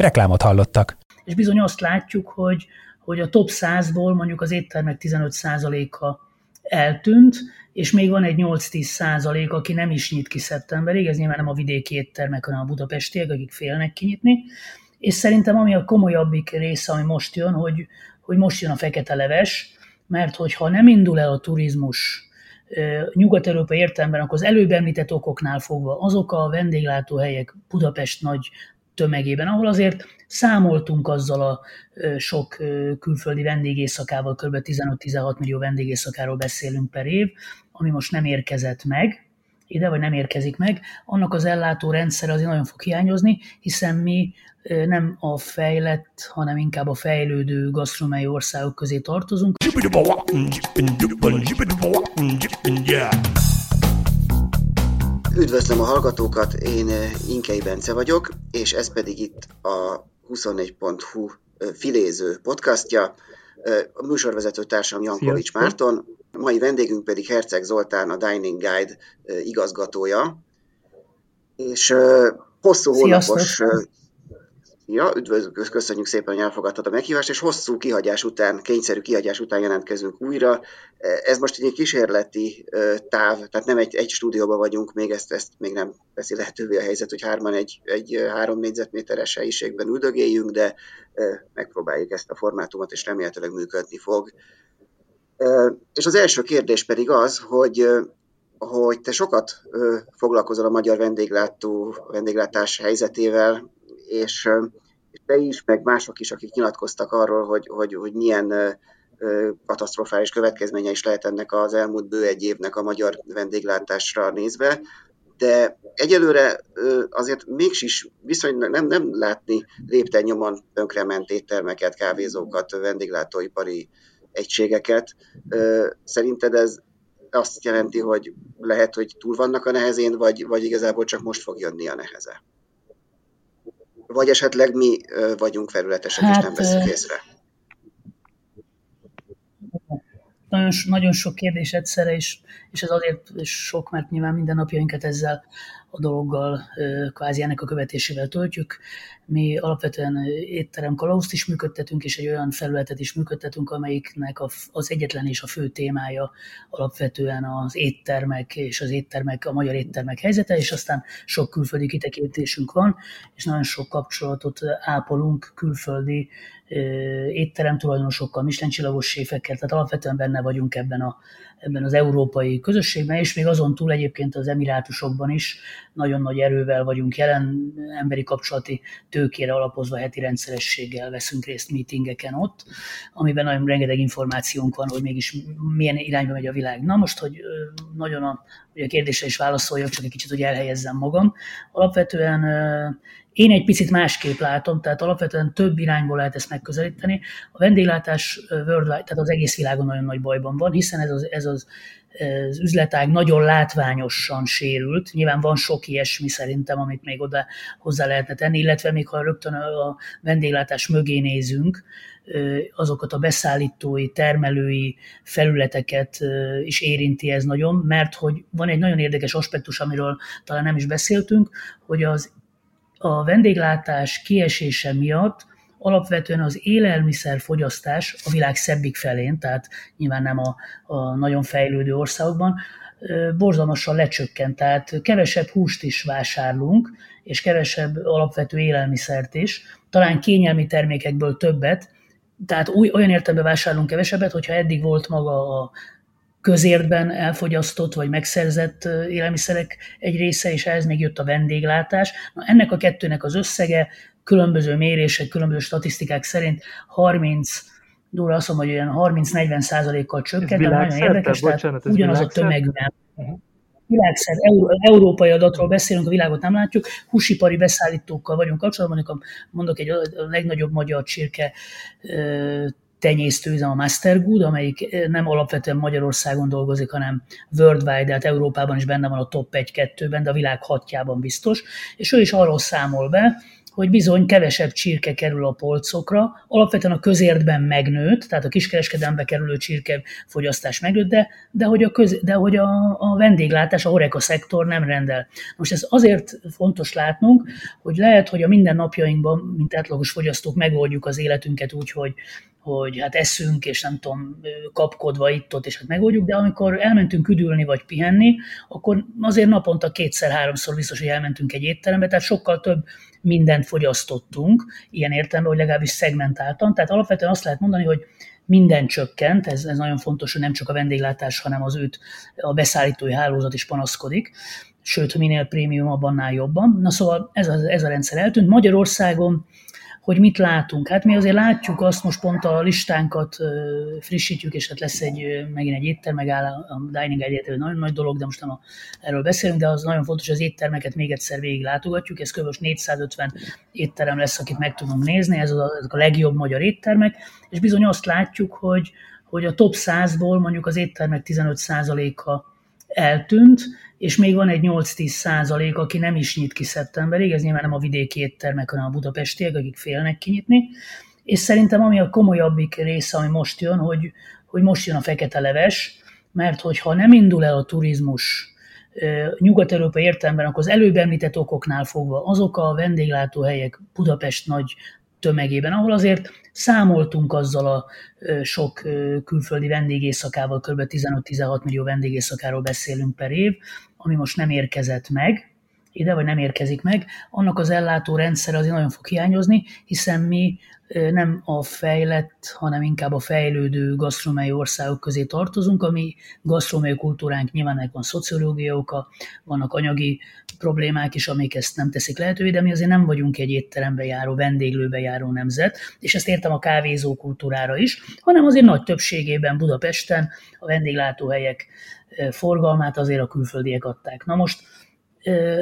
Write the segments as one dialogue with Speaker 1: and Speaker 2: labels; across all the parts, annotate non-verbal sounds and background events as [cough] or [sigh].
Speaker 1: Reklámot hallottak.
Speaker 2: És bizony azt látjuk, hogy, hogy a top 100-ból mondjuk az éttermek 15%-a eltűnt, és még van egy 8-10 százalék, aki nem is nyit ki szeptemberig, ez nyilván nem a vidéki éttermek, hanem a budapestiek, akik félnek kinyitni, és szerintem ami a komolyabbik része, ami most jön, hogy, hogy most jön a fekete leves, mert hogyha nem indul el a turizmus nyugat-európai értelemben, akkor az előbb említett okoknál fogva azok a vendéglátóhelyek Budapest nagy tömegében, ahol azért számoltunk azzal a sok külföldi vendégészakával, kb. 15-16 millió vendégészakáról beszélünk per év, ami most nem érkezett meg, ide, vagy nem érkezik meg, annak az ellátó rendszer azért nagyon fog hiányozni, hiszen mi nem a fejlett, hanem inkább a fejlődő gasztronómiai országok közé tartozunk.
Speaker 3: Üdvözlöm a hallgatókat, én Inkei Bence vagyok, és ez pedig itt a 24.hu filéző podcastja. A műsorvezető társam Jankovics Márton, mai vendégünk pedig Herceg Zoltán, a Dining Guide igazgatója, és hosszú hónapos Sziasztok. Ja, üdvözlünk, köszönjük szépen, hogy elfogadtad a meghívást, és hosszú kihagyás után, kényszerű kihagyás után jelentkezünk újra. Ez most egy kísérleti táv, tehát nem egy, egy stúdióban vagyunk, még ezt, ezt még nem veszi lehetővé a helyzet, hogy hárman egy, egy három négyzetméteres helyiségben üldögéljünk, de megpróbáljuk ezt a formátumot, és remélhetőleg működni fog. És az első kérdés pedig az, hogy hogy te sokat foglalkozol a magyar vendéglátó, vendéglátás helyzetével, és, te is, meg mások is, akik nyilatkoztak arról, hogy, hogy, hogy milyen katasztrofális következménye is lehet ennek az elmúlt bő egy évnek a magyar vendéglátásra nézve, de egyelőre azért mégis viszonylag nem, nem látni lépten nyomon tönkrement éttermeket, kávézókat, vendéglátóipari egységeket. Szerinted ez azt jelenti, hogy lehet, hogy túl vannak a nehezén, vagy, vagy igazából csak most fog jönni a neheze? Vagy esetleg mi vagyunk felületesek hát, és nem veszük észre?
Speaker 2: Nagyon, nagyon sok kérdés egyszerre, és, és ez azért sok, mert nyilván minden napjainkat ezzel a dologgal, kvázi ennek a követésével töltjük. Mi alapvetően étterem kalauzt is működtetünk, és egy olyan felületet is működtetünk, amelyiknek az egyetlen és a fő témája alapvetően az éttermek és az éttermek, a magyar éttermek helyzete, és aztán sok külföldi kitekintésünk van, és nagyon sok kapcsolatot ápolunk külföldi étterem tulajdonosokkal, Michelin csillagos séfekkel, tehát alapvetően benne vagyunk ebben, a, ebben az európai közösségben, és még azon túl egyébként az emirátusokban is nagyon nagy erővel vagyunk jelen, emberi kapcsolati tőkére alapozva heti rendszerességgel veszünk részt meetingeken ott, amiben nagyon rengeteg információnk van, hogy mégis milyen irányba megy a világ. Na most, hogy nagyon a, hogy a kérdésre is válaszoljak, csak egy kicsit, hogy elhelyezzem magam. Alapvetően én egy picit másképp látom, tehát alapvetően több irányból lehet ezt megközelíteni. A vendéglátás worldwide, tehát az egész világon nagyon nagy bajban van, hiszen ez az, ez az, az üzletág nagyon látványosan sérült. Nyilván van sok ilyesmi szerintem, amit még oda hozzá lehetne tenni, illetve még ha rögtön a vendéglátás mögé nézünk, azokat a beszállítói, termelői felületeket is érinti ez nagyon, mert hogy van egy nagyon érdekes aspektus, amiről talán nem is beszéltünk, hogy az a vendéglátás kiesése miatt alapvetően az élelmiszerfogyasztás a világ szebbik felén, tehát nyilván nem a, a nagyon fejlődő országokban, borzalmasan lecsökkent, tehát kevesebb húst is vásárlunk, és kevesebb alapvető élelmiszert is, talán kényelmi termékekből többet, tehát új, olyan értelemben vásárolunk kevesebbet, hogyha eddig volt maga a közértben elfogyasztott vagy megszerzett élelmiszerek egy része, és ehhez még jött a vendéglátás. Na, ennek a kettőnek az összege különböző mérések, különböző statisztikák szerint 30 Dóra azt mondom, hogy olyan 30-40 százalékkal csökkent, de nagyon érdekes, tehát ugyanaz a tömegű uh-huh. világszer, európai adatról beszélünk, a világot nem látjuk, húsipari beszállítókkal vagyunk kapcsolatban, mondok egy a legnagyobb magyar csirke tenyésztőüzem a Mastergood, amelyik nem alapvetően Magyarországon dolgozik, hanem worldwide, tehát Európában is benne van a top 1-2-ben, de a világ hatjában biztos, és ő is arról számol be, hogy bizony kevesebb csirke kerül a polcokra, alapvetően a közértben megnőtt, tehát a kiskereskedelembe kerülő csirke fogyasztás megnőtt, de, de hogy, a, köz, de hogy a, a vendéglátás, a horeka szektor nem rendel. Most ez azért fontos látnunk, hogy lehet, hogy a mindennapjainkban, mint átlagos fogyasztók megoldjuk az életünket úgy, hogy hogy hát eszünk, és nem tudom, kapkodva itt-ott, és hát megoldjuk, de amikor elmentünk üdülni vagy pihenni, akkor azért naponta kétszer-háromszor biztos, hogy elmentünk egy étterembe, tehát sokkal több mindent fogyasztottunk, ilyen értelemben, hogy legalábbis szegmentáltan. Tehát alapvetően azt lehet mondani, hogy minden csökkent, ez, ez nagyon fontos, hogy nem csak a vendéglátás, hanem az őt a beszállítói hálózat is panaszkodik, sőt, minél prémium, abban jobban. Na szóval ez a, ez a rendszer eltűnt. Magyarországon hogy mit látunk. Hát mi azért látjuk azt, most pont a listánkat frissítjük, és hát lesz egy, megint egy étterm, megáll a Dining Idea, egy nagyon nagy dolog, de most nem a, erről beszélünk, de az nagyon fontos, hogy az éttermeket még egyszer végig látogatjuk, ez kb. 450 étterem lesz, akit meg tudunk nézni, ez a, ezek a legjobb magyar éttermek, és bizony azt látjuk, hogy, hogy a top 100-ból mondjuk az éttermek 15%-a eltűnt, és még van egy 8-10 százalék, aki nem is nyit ki szeptemberig, ez nyilván nem a vidéki éttermek, hanem a budapestiek, akik félnek kinyitni, és szerintem ami a komolyabbik része, ami most jön, hogy, hogy most jön a fekete leves, mert hogyha nem indul el a turizmus nyugat-európai értelemben, akkor az előbb említett okoknál fogva azok a vendéglátóhelyek Budapest nagy tömegében, ahol azért számoltunk azzal a sok külföldi vendégészakával, kb. 15-16 millió vendégészakáról beszélünk per év, ami most nem érkezett meg, ide, vagy nem érkezik meg, annak az ellátó rendszer azért nagyon fog hiányozni, hiszen mi nem a fejlett, hanem inkább a fejlődő gasztronómiai országok közé tartozunk, ami gasztronómiai kultúránk nyilván ennek van szociológiai oka, vannak anyagi problémák is, amik ezt nem teszik lehetővé, de mi azért nem vagyunk egy étterembe járó, vendéglőbe járó nemzet, és ezt értem a kávézó kultúrára is, hanem azért nagy többségében Budapesten a vendéglátóhelyek forgalmát azért a külföldiek adták. Na most,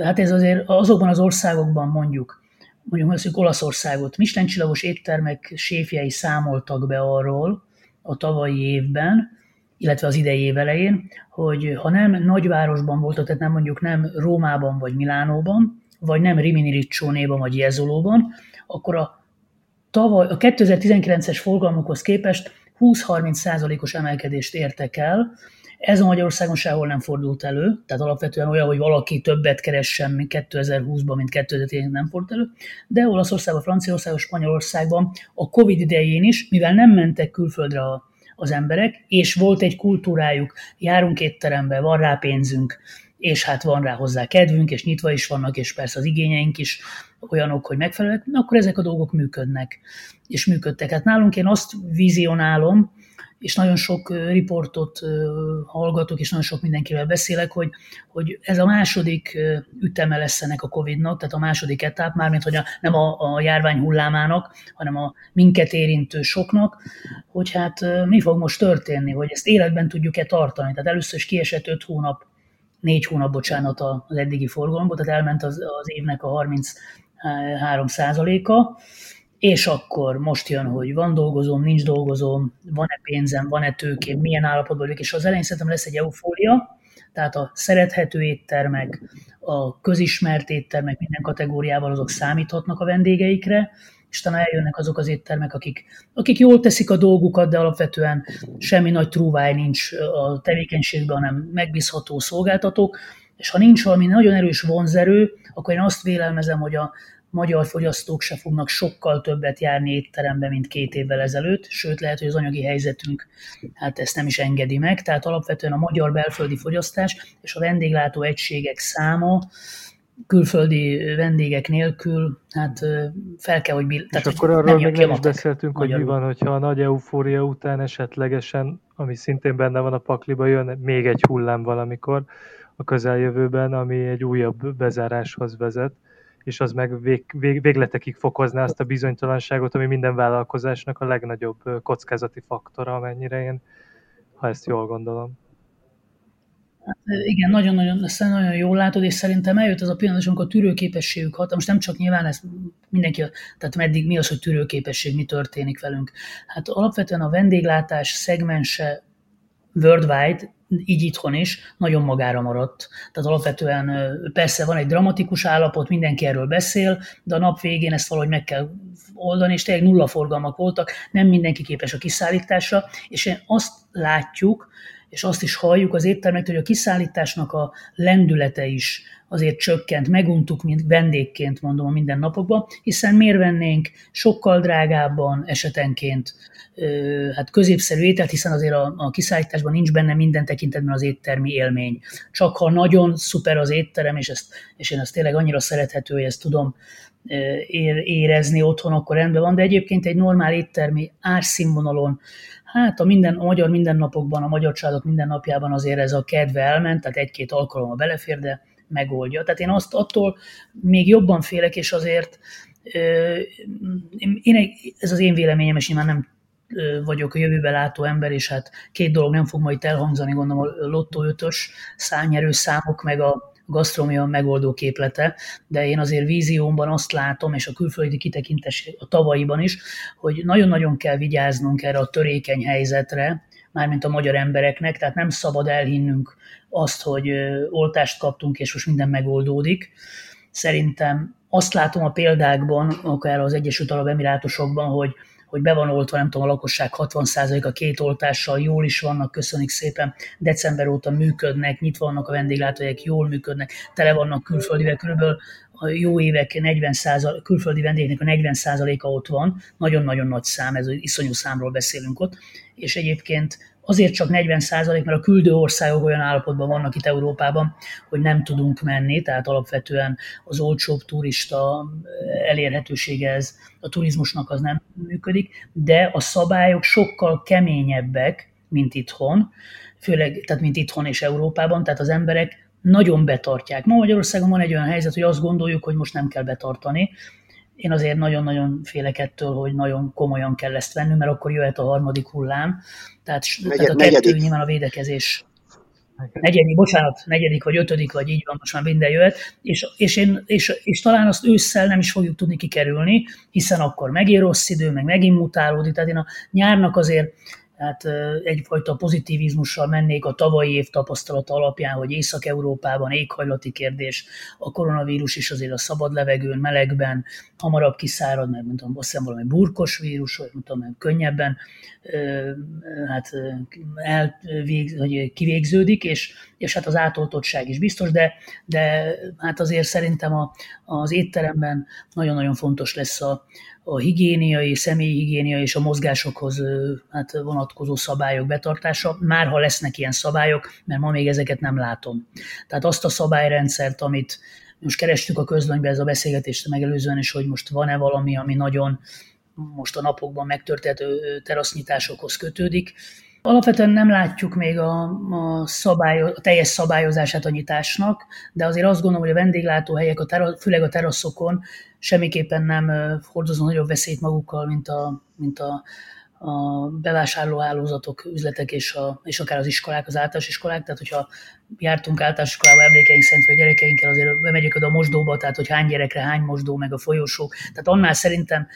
Speaker 2: hát ez azért azokban az országokban mondjuk, mondjuk mondjuk Olaszországot, Michelin csillagos éttermek séfjei számoltak be arról a tavalyi évben, illetve az idei év elején, hogy ha nem nagyvárosban voltak, tehát nem mondjuk nem Rómában vagy Milánóban, vagy nem Rimini Ricciónéban vagy Jezolóban, akkor a, tavaly, a 2019-es forgalmukhoz képest 20-30 százalékos emelkedést értek el, ez a Magyarországon sehol nem fordult elő, tehát alapvetően olyan, hogy valaki többet keressen mint 2020-ban, mint 2010 nem fordult elő, de Olaszországban, Franciaországban, Spanyolországban a Covid idején is, mivel nem mentek külföldre az emberek, és volt egy kultúrájuk, járunk étterembe, van rá pénzünk, és hát van rá hozzá kedvünk, és nyitva is vannak, és persze az igényeink is olyanok, hogy megfelelőek, akkor ezek a dolgok működnek, és működtek. Hát nálunk én azt vizionálom, és nagyon sok riportot hallgatok, és nagyon sok mindenkivel beszélek, hogy, hogy ez a második üteme lesz ennek a Covid-nak, tehát a második etap, mármint hogy a, nem a, a járvány hullámának, hanem a minket érintő soknak, hogy hát mi fog most történni, hogy ezt életben tudjuk-e tartani. Tehát először is kiesett 5 hónap, 4 hónap, bocsánat, az eddigi forgalomból, tehát elment az, az évnek a 33 százaléka, és akkor most jön, hogy van dolgozom, nincs dolgozom, van-e pénzem, van-e tőkém, milyen állapotban vagyok, és az elején szerintem lesz egy eufória, tehát a szerethető éttermek, a közismert éttermek minden kategóriával azok számíthatnak a vendégeikre, és talán eljönnek azok az éttermek, akik, akik jól teszik a dolgukat, de alapvetően semmi nagy trúváj nincs a tevékenységben, hanem megbízható szolgáltatók, és ha nincs valami nagyon erős vonzerő, akkor én azt vélelmezem, hogy a magyar fogyasztók se fognak sokkal többet járni étterembe, mint két évvel ezelőtt, sőt lehet, hogy az anyagi helyzetünk hát ezt nem is engedi meg, tehát alapvetően a magyar belföldi fogyasztás és a vendéglátó egységek száma külföldi vendégek nélkül, hát fel kell, hogy...
Speaker 4: Bill- tehát, és akkor arról még nem is beszéltünk, magyarul. hogy mi van, hogyha a nagy eufória után esetlegesen, ami szintén benne van a pakliba, jön még egy hullám valamikor a közeljövőben, ami egy újabb bezáráshoz vezet és az meg vég, vég, végletekig fokozná azt a bizonytalanságot, ami minden vállalkozásnak a legnagyobb kockázati faktora, amennyire én, ha ezt jól gondolom.
Speaker 2: Hát, igen, nagyon-nagyon, ezt nagyon jól látod, és szerintem eljött az a pillanat, amikor a tűrőképességük hat. Most nem csak nyilván ez mindenki, tehát meddig mi az, hogy tűrőképesség, mi történik velünk. Hát alapvetően a vendéglátás szegmense worldwide, így itthon is, nagyon magára maradt. Tehát alapvetően persze van egy dramatikus állapot, mindenki erről beszél, de a nap végén ezt valahogy meg kell oldani, és tényleg nulla forgalmak voltak, nem mindenki képes a kiszállításra, és azt látjuk, és azt is halljuk az éttermektől, hogy a kiszállításnak a lendülete is azért csökkent, meguntuk, mint vendégként mondom a mindennapokban, hiszen miért vennénk sokkal drágábban esetenként hát középszerű ételt, hiszen azért a, a kiszállításban nincs benne minden tekintetben az éttermi élmény. Csak ha nagyon szuper az étterem, és, ezt, és én ezt tényleg annyira szerethető, hogy ezt tudom érezni otthon, akkor rendben van, de egyébként egy normál éttermi árszínvonalon Hát a, minden, a magyar mindennapokban, a magyar családok mindennapjában azért ez a kedve elment, tehát egy-két alkalommal belefér, de megoldja. Tehát én azt attól még jobban félek, és azért én, ez az én véleményem, és nyilván nem vagyok a jövőbe látó ember, és hát két dolog nem fog majd elhangzani, gondolom a lottó ötös szányerő számok, meg a gasztrómia megoldó képlete, de én azért víziómban azt látom, és a külföldi kitekintés a tavaiban is, hogy nagyon-nagyon kell vigyáznunk erre a törékeny helyzetre, mármint a magyar embereknek, tehát nem szabad elhinnünk azt, hogy oltást kaptunk, és most minden megoldódik. Szerintem azt látom a példákban, akár az Egyesült Arab Emirátusokban, hogy hogy be van oltva, nem tudom, a lakosság 60%-a két oltással, jól is vannak, köszönik szépen, december óta működnek, nyitva vannak a vendéglátóhelyek, jól működnek, tele vannak külföldivel, körülbelül. A jó évek 40 külföldi vendégnek a 40 a ott van, nagyon-nagyon nagy szám, ez iszonyú számról beszélünk ott, és egyébként azért csak 40 százalék, mert a küldő országok olyan állapotban vannak itt Európában, hogy nem tudunk menni, tehát alapvetően az olcsóbb turista elérhetősége ez a turizmusnak az nem működik, de a szabályok sokkal keményebbek, mint itthon, főleg, tehát mint itthon és Európában, tehát az emberek nagyon betartják. Ma Magyarországon van egy olyan helyzet, hogy azt gondoljuk, hogy most nem kell betartani, én azért nagyon-nagyon félek ettől, hogy nagyon komolyan kell ezt venni, mert akkor jöhet a harmadik hullám. Tehát, Negyed, tehát a kettő negyedik. nyilván a védekezés negyedik, bocsánat, negyedik vagy ötödik, vagy így van, most már minden jöhet, és, és, én, és, és talán azt ősszel nem is fogjuk tudni kikerülni, hiszen akkor megint rossz idő, meg megint mutálódik, tehát én a nyárnak azért tehát egyfajta pozitivizmussal mennék a tavalyi év tapasztalata alapján, hogy Észak-Európában éghajlati kérdés, a koronavírus is azért a szabad levegőn, melegben hamarabb kiszárad, mert mondtam, azt hiszem valami burkos vírus, vagy mondtam, könnyebben hát elvég, hogy kivégződik, és, és hát az átoltottság is biztos, de, de hát azért szerintem a, az étteremben nagyon-nagyon fontos lesz a, a higiéniai, személyi higiénia és a mozgásokhoz hát vonatkozó szabályok betartása, már ha lesznek ilyen szabályok, mert ma még ezeket nem látom. Tehát azt a szabályrendszert, amit most kerestük a közlönybe ez a beszélgetést megelőzően is, hogy most van-e valami, ami nagyon most a napokban megtörténhető terasznyitásokhoz kötődik. Alapvetően nem látjuk még a, a, szabály, a teljes szabályozását a nyitásnak, de azért azt gondolom, hogy a vendéglátóhelyek, a terasz, főleg a teraszokon semmiképpen nem hordoznak nagyobb veszélyt magukkal, mint a, mint a, a bevásárlóhálózatok, üzletek és, a, és akár az iskolák, az általános iskolák, tehát hogyha jártunk általános iskolába emlékeink szerint, hogy a gyerekeinkkel azért bemegyünk oda a mosdóba, tehát hogy hány gyerekre hány mosdó, meg a folyosók, tehát annál szerintem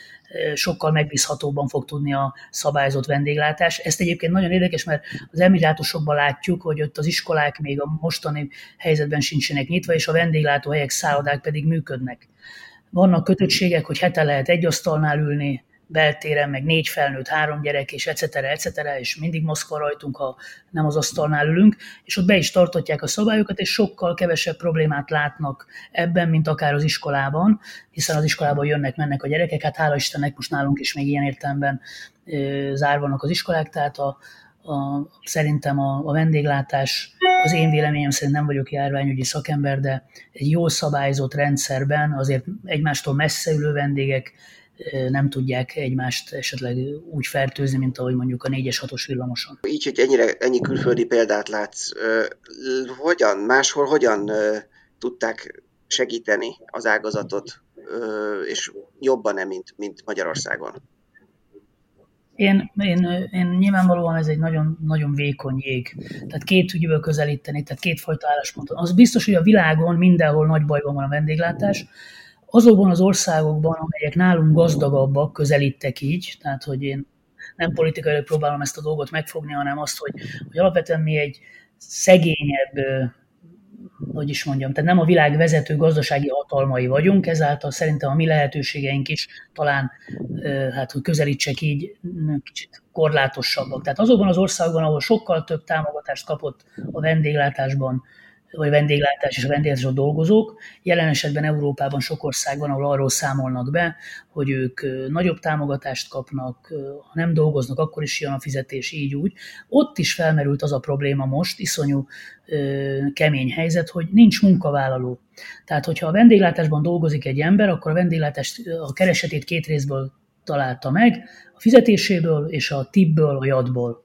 Speaker 2: sokkal megbízhatóbban fog tudni a szabályozott vendéglátás. Ezt egyébként nagyon érdekes, mert az emirátusokban látjuk, hogy ott az iskolák még a mostani helyzetben sincsenek nyitva, és a vendéglátóhelyek, szállodák pedig működnek. Vannak kötöttségek, hogy hete lehet egy asztalnál ülni, beltéren, meg négy felnőtt, három gyerek, és etc. etc. és mindig Moszkva rajtunk, ha nem az asztalnál ülünk, és ott be is tartotják a szabályokat, és sokkal kevesebb problémát látnak ebben, mint akár az iskolában, hiszen az iskolában jönnek, mennek a gyerekek, hát hála Istennek most nálunk is még ilyen értelemben zárva vannak az iskolák, tehát a, a, szerintem a, a vendéglátás, az én véleményem szerint nem vagyok járványügyi szakember, de egy jól szabályozott rendszerben azért egymástól messze ülő vendégek nem tudják egymást esetleg úgy fertőzni, mint ahogy mondjuk a 4-es 6-os villamoson.
Speaker 3: Így, hogy ennyire, ennyi külföldi példát látsz, hogyan, máshol hogyan tudták segíteni az ágazatot, és jobban-e, mint, mint Magyarországon?
Speaker 2: Én, én, én nyilvánvalóan ez egy nagyon, nagyon vékony jég. Tehát két ügyből közelíteni, tehát kétfajta állásponton. Az biztos, hogy a világon mindenhol nagy bajban van a vendéglátás. Azokban az országokban, amelyek nálunk gazdagabbak, közelítek így, tehát hogy én nem politikai próbálom ezt a dolgot megfogni, hanem azt, hogy, hogy alapvetően mi egy szegényebb hogy is mondjam, tehát nem a világ vezető gazdasági hatalmai vagyunk, ezáltal szerintem a mi lehetőségeink is talán, hát hogy közelítsek így, kicsit korlátosabbak. Tehát azokban az országokban, ahol sokkal több támogatást kapott a vendéglátásban vagy vendéglátás és a vendéglátásban dolgozók. Jelen esetben Európában sok országban, ahol arról számolnak be, hogy ők nagyobb támogatást kapnak, ha nem dolgoznak, akkor is jön a fizetés így úgy. Ott is felmerült az a probléma most, iszonyú kemény helyzet, hogy nincs munkavállaló. Tehát, hogyha a vendéglátásban dolgozik egy ember, akkor a vendéglátás a keresetét két részből találta meg, a fizetéséből és a tipből, a jadból.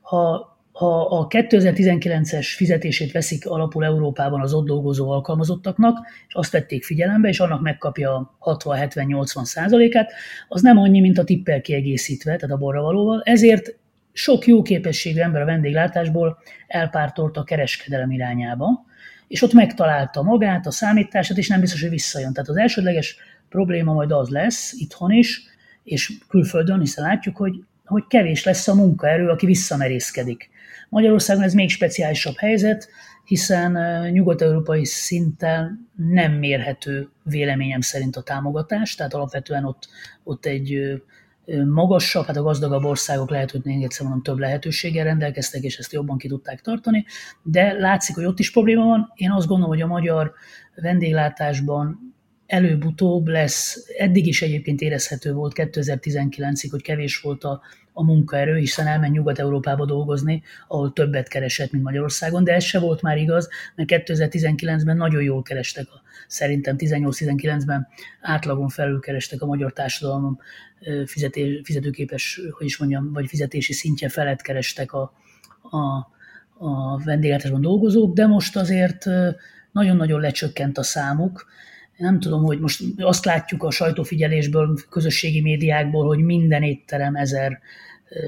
Speaker 2: Ha ha a 2019-es fizetését veszik alapul Európában az ott dolgozó alkalmazottaknak, és azt vették figyelembe, és annak megkapja 60-70-80 százalékát, az nem annyi, mint a tippel kiegészítve, tehát a borravalóval. Ezért sok jó képességű ember a vendéglátásból elpártolt a kereskedelem irányába, és ott megtalálta magát, a számítását, és nem biztos, hogy visszajön. Tehát az elsődleges probléma majd az lesz itthon is, és külföldön, hiszen látjuk, hogy, hogy kevés lesz a munkaerő, aki visszamerészkedik. Magyarországon ez még speciálisabb helyzet, hiszen nyugat-európai szinten nem mérhető véleményem szerint a támogatás, tehát alapvetően ott, ott egy magasabb, hát a gazdagabb országok lehet, hogy még egyszer mondom, több lehetőséggel rendelkeztek, és ezt jobban ki tudták tartani, de látszik, hogy ott is probléma van. Én azt gondolom, hogy a magyar vendéglátásban előbb-utóbb lesz, eddig is egyébként érezhető volt 2019-ig, hogy kevés volt a, a munkaerő, hiszen elment Nyugat-Európába dolgozni, ahol többet keresett, mint Magyarországon, de ez se volt már igaz, mert 2019-ben nagyon jól kerestek, a, szerintem 18-19-ben átlagon felül kerestek a magyar társadalom fizetés, fizetőképes, hogy is mondjam, vagy fizetési szintje felett kerestek a, a, a vendéglátásban dolgozók, de most azért nagyon-nagyon lecsökkent a számuk, nem tudom, hogy most azt látjuk a sajtófigyelésből, közösségi médiákból, hogy minden étterem ezer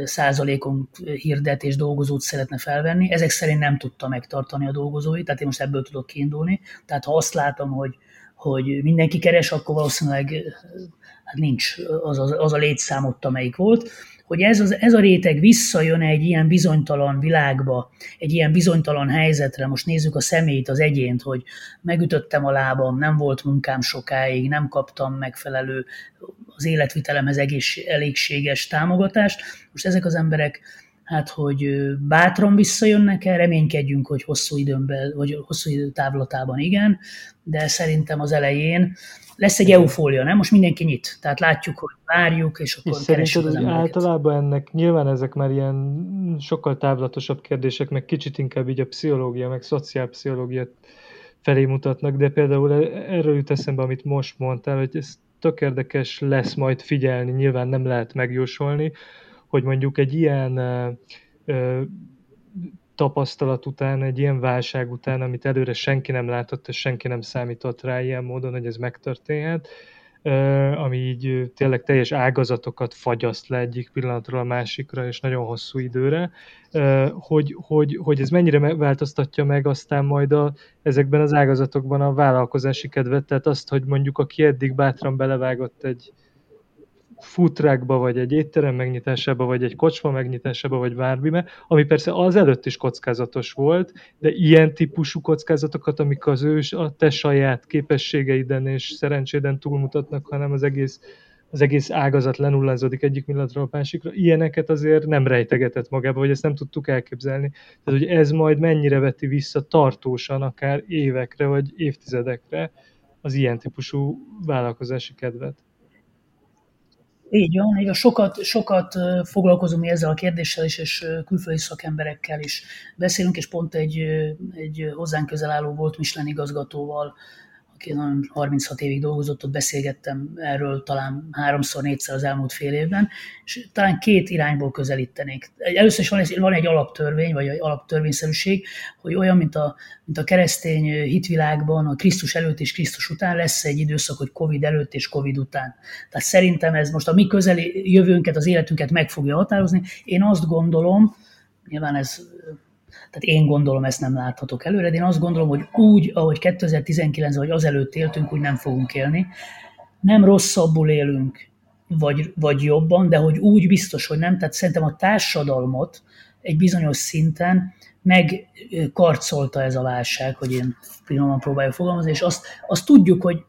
Speaker 2: százalékon hirdet és dolgozót szeretne felvenni. Ezek szerint nem tudta megtartani a dolgozóit, tehát én most ebből tudok kiindulni. Tehát ha azt látom, hogy, hogy mindenki keres, akkor valószínűleg hát nincs az, az, az a létszám ott, amelyik volt hogy ez, az, ez a réteg visszajön egy ilyen bizonytalan világba, egy ilyen bizonytalan helyzetre, most nézzük a szemét, az egyént, hogy megütöttem a lábam, nem volt munkám sokáig, nem kaptam megfelelő az életvitelemhez egész, elégséges támogatást. Most ezek az emberek hát hogy bátran visszajönnek el, reménykedjünk, hogy hosszú időn belül, vagy hosszú idő távlatában igen, de szerintem az elején lesz egy eufólia, nem? Most mindenki nyit. Tehát látjuk, hogy várjuk, és akkor és keressük az embereket.
Speaker 4: általában ennek nyilván ezek már ilyen sokkal távlatosabb kérdések, meg kicsit inkább így a pszichológia, meg szociálpszichológia felé mutatnak, de például e- erről jut eszembe, amit most mondtál, hogy ez tök érdekes lesz majd figyelni, nyilván nem lehet megjósolni, hogy mondjuk egy ilyen ö, tapasztalat után, egy ilyen válság után, amit előre senki nem látott, és senki nem számított rá ilyen módon, hogy ez megtörténhet, ami így tényleg teljes ágazatokat fagyaszt le egyik pillanatról a másikra, és nagyon hosszú időre, hogy, hogy, hogy ez mennyire változtatja meg aztán majd a, ezekben az ágazatokban a vállalkozási kedvet, tehát azt, hogy mondjuk aki eddig bátran belevágott egy, futrákba, vagy egy étterem megnyitásába, vagy egy kocsma megnyitásába, vagy bármibe, ami persze az előtt is kockázatos volt, de ilyen típusú kockázatokat, amik az ő, a te saját képességeiden és szerencséden túlmutatnak, hanem az egész az egész ágazat lenullázódik egyik pillanatról a másikra, ilyeneket azért nem rejtegetett magába, vagy ezt nem tudtuk elképzelni. Tehát, hogy ez majd mennyire veti vissza tartósan, akár évekre, vagy évtizedekre az ilyen típusú vállalkozási kedvet.
Speaker 2: Így van, így van. Sokat, sokat foglalkozunk mi ezzel a kérdéssel is, és külföldi szakemberekkel is beszélünk, és pont egy, egy hozzánk közel álló volt Michelin igazgatóval aki 36 évig dolgozott, ott beszélgettem erről talán háromszor, négyszer az elmúlt fél évben, és talán két irányból közelítenék. Először is van egy, van egy alaptörvény, vagy egy alaptörvényszerűség, hogy olyan, mint a, mint a keresztény hitvilágban, a Krisztus előtt és Krisztus után lesz egy időszak, hogy Covid előtt és Covid után. Tehát szerintem ez most a mi közeli jövőnket, az életünket meg fogja határozni. Én azt gondolom, nyilván ez tehát én gondolom, ezt nem láthatok előre, de én azt gondolom, hogy úgy, ahogy 2019 vagy azelőtt éltünk, úgy nem fogunk élni. Nem rosszabbul élünk, vagy, vagy jobban, de hogy úgy biztos, hogy nem. Tehát szerintem a társadalmat egy bizonyos szinten megkarcolta ez a válság, hogy én finoman próbálja fogalmazni, és azt, azt tudjuk, hogy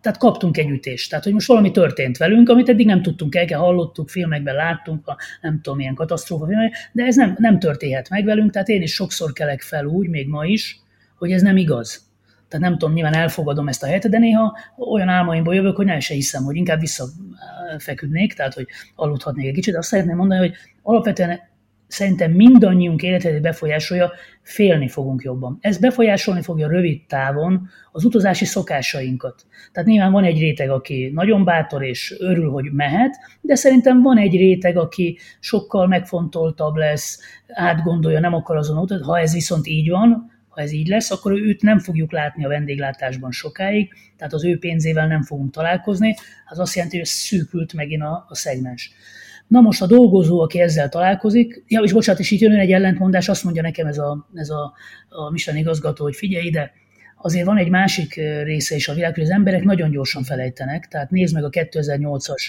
Speaker 2: tehát kaptunk egy ütést. Tehát, hogy most valami történt velünk, amit eddig nem tudtunk el, hallottuk, filmekben láttunk, a, nem tudom, milyen katasztrófa filmek, de ez nem, nem történhet meg velünk, tehát én is sokszor kelek fel úgy, még ma is, hogy ez nem igaz. Tehát nem tudom, nyilván elfogadom ezt a helyet, de néha olyan álmaimból jövök, hogy nem se hiszem, hogy inkább visszafeküdnék, tehát hogy aludhatnék egy kicsit. Azt szeretném mondani, hogy alapvetően szerintem mindannyiunk életét befolyásolja, félni fogunk jobban. Ez befolyásolni fogja rövid távon az utazási szokásainkat. Tehát nyilván van egy réteg, aki nagyon bátor és örül, hogy mehet, de szerintem van egy réteg, aki sokkal megfontoltabb lesz, átgondolja, nem akar azon utat. Ha ez viszont így van, ha ez így lesz, akkor őt nem fogjuk látni a vendéglátásban sokáig, tehát az ő pénzével nem fogunk találkozni, az azt jelenti, hogy szűkült megint a, a szegmens. Na most a dolgozó, aki ezzel találkozik, ja, és bocsánat, és itt jön egy ellentmondás, azt mondja nekem ez a, ez a, a Michelin igazgató, hogy figyelj ide, azért van egy másik része is a világ, hogy az emberek nagyon gyorsan felejtenek, tehát nézd meg a 2008-as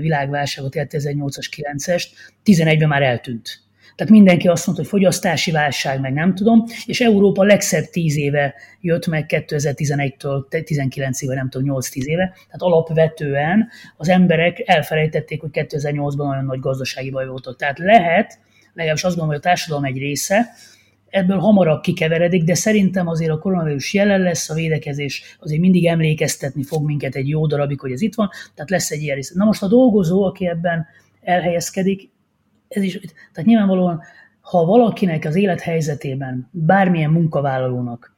Speaker 2: világválságot, 2008-as, 9-est, 11-ben már eltűnt. Tehát mindenki azt mondta, hogy fogyasztási válság, meg nem tudom, és Európa legszebb tíz éve jött meg 2011-től 19-ig, vagy nem tudom, 8-10 éve. Tehát alapvetően az emberek elfelejtették, hogy 2008-ban nagyon nagy gazdasági baj voltak. Tehát lehet, legalábbis azt gondolom, hogy a társadalom egy része, ebből hamarabb kikeveredik, de szerintem azért a koronavírus jelen lesz, a védekezés azért mindig emlékeztetni fog minket egy jó darabig, hogy ez itt van, tehát lesz egy ilyen része. Na most a dolgozó, aki ebben elhelyezkedik, ez is, tehát nyilvánvalóan, ha valakinek az élethelyzetében, bármilyen munkavállalónak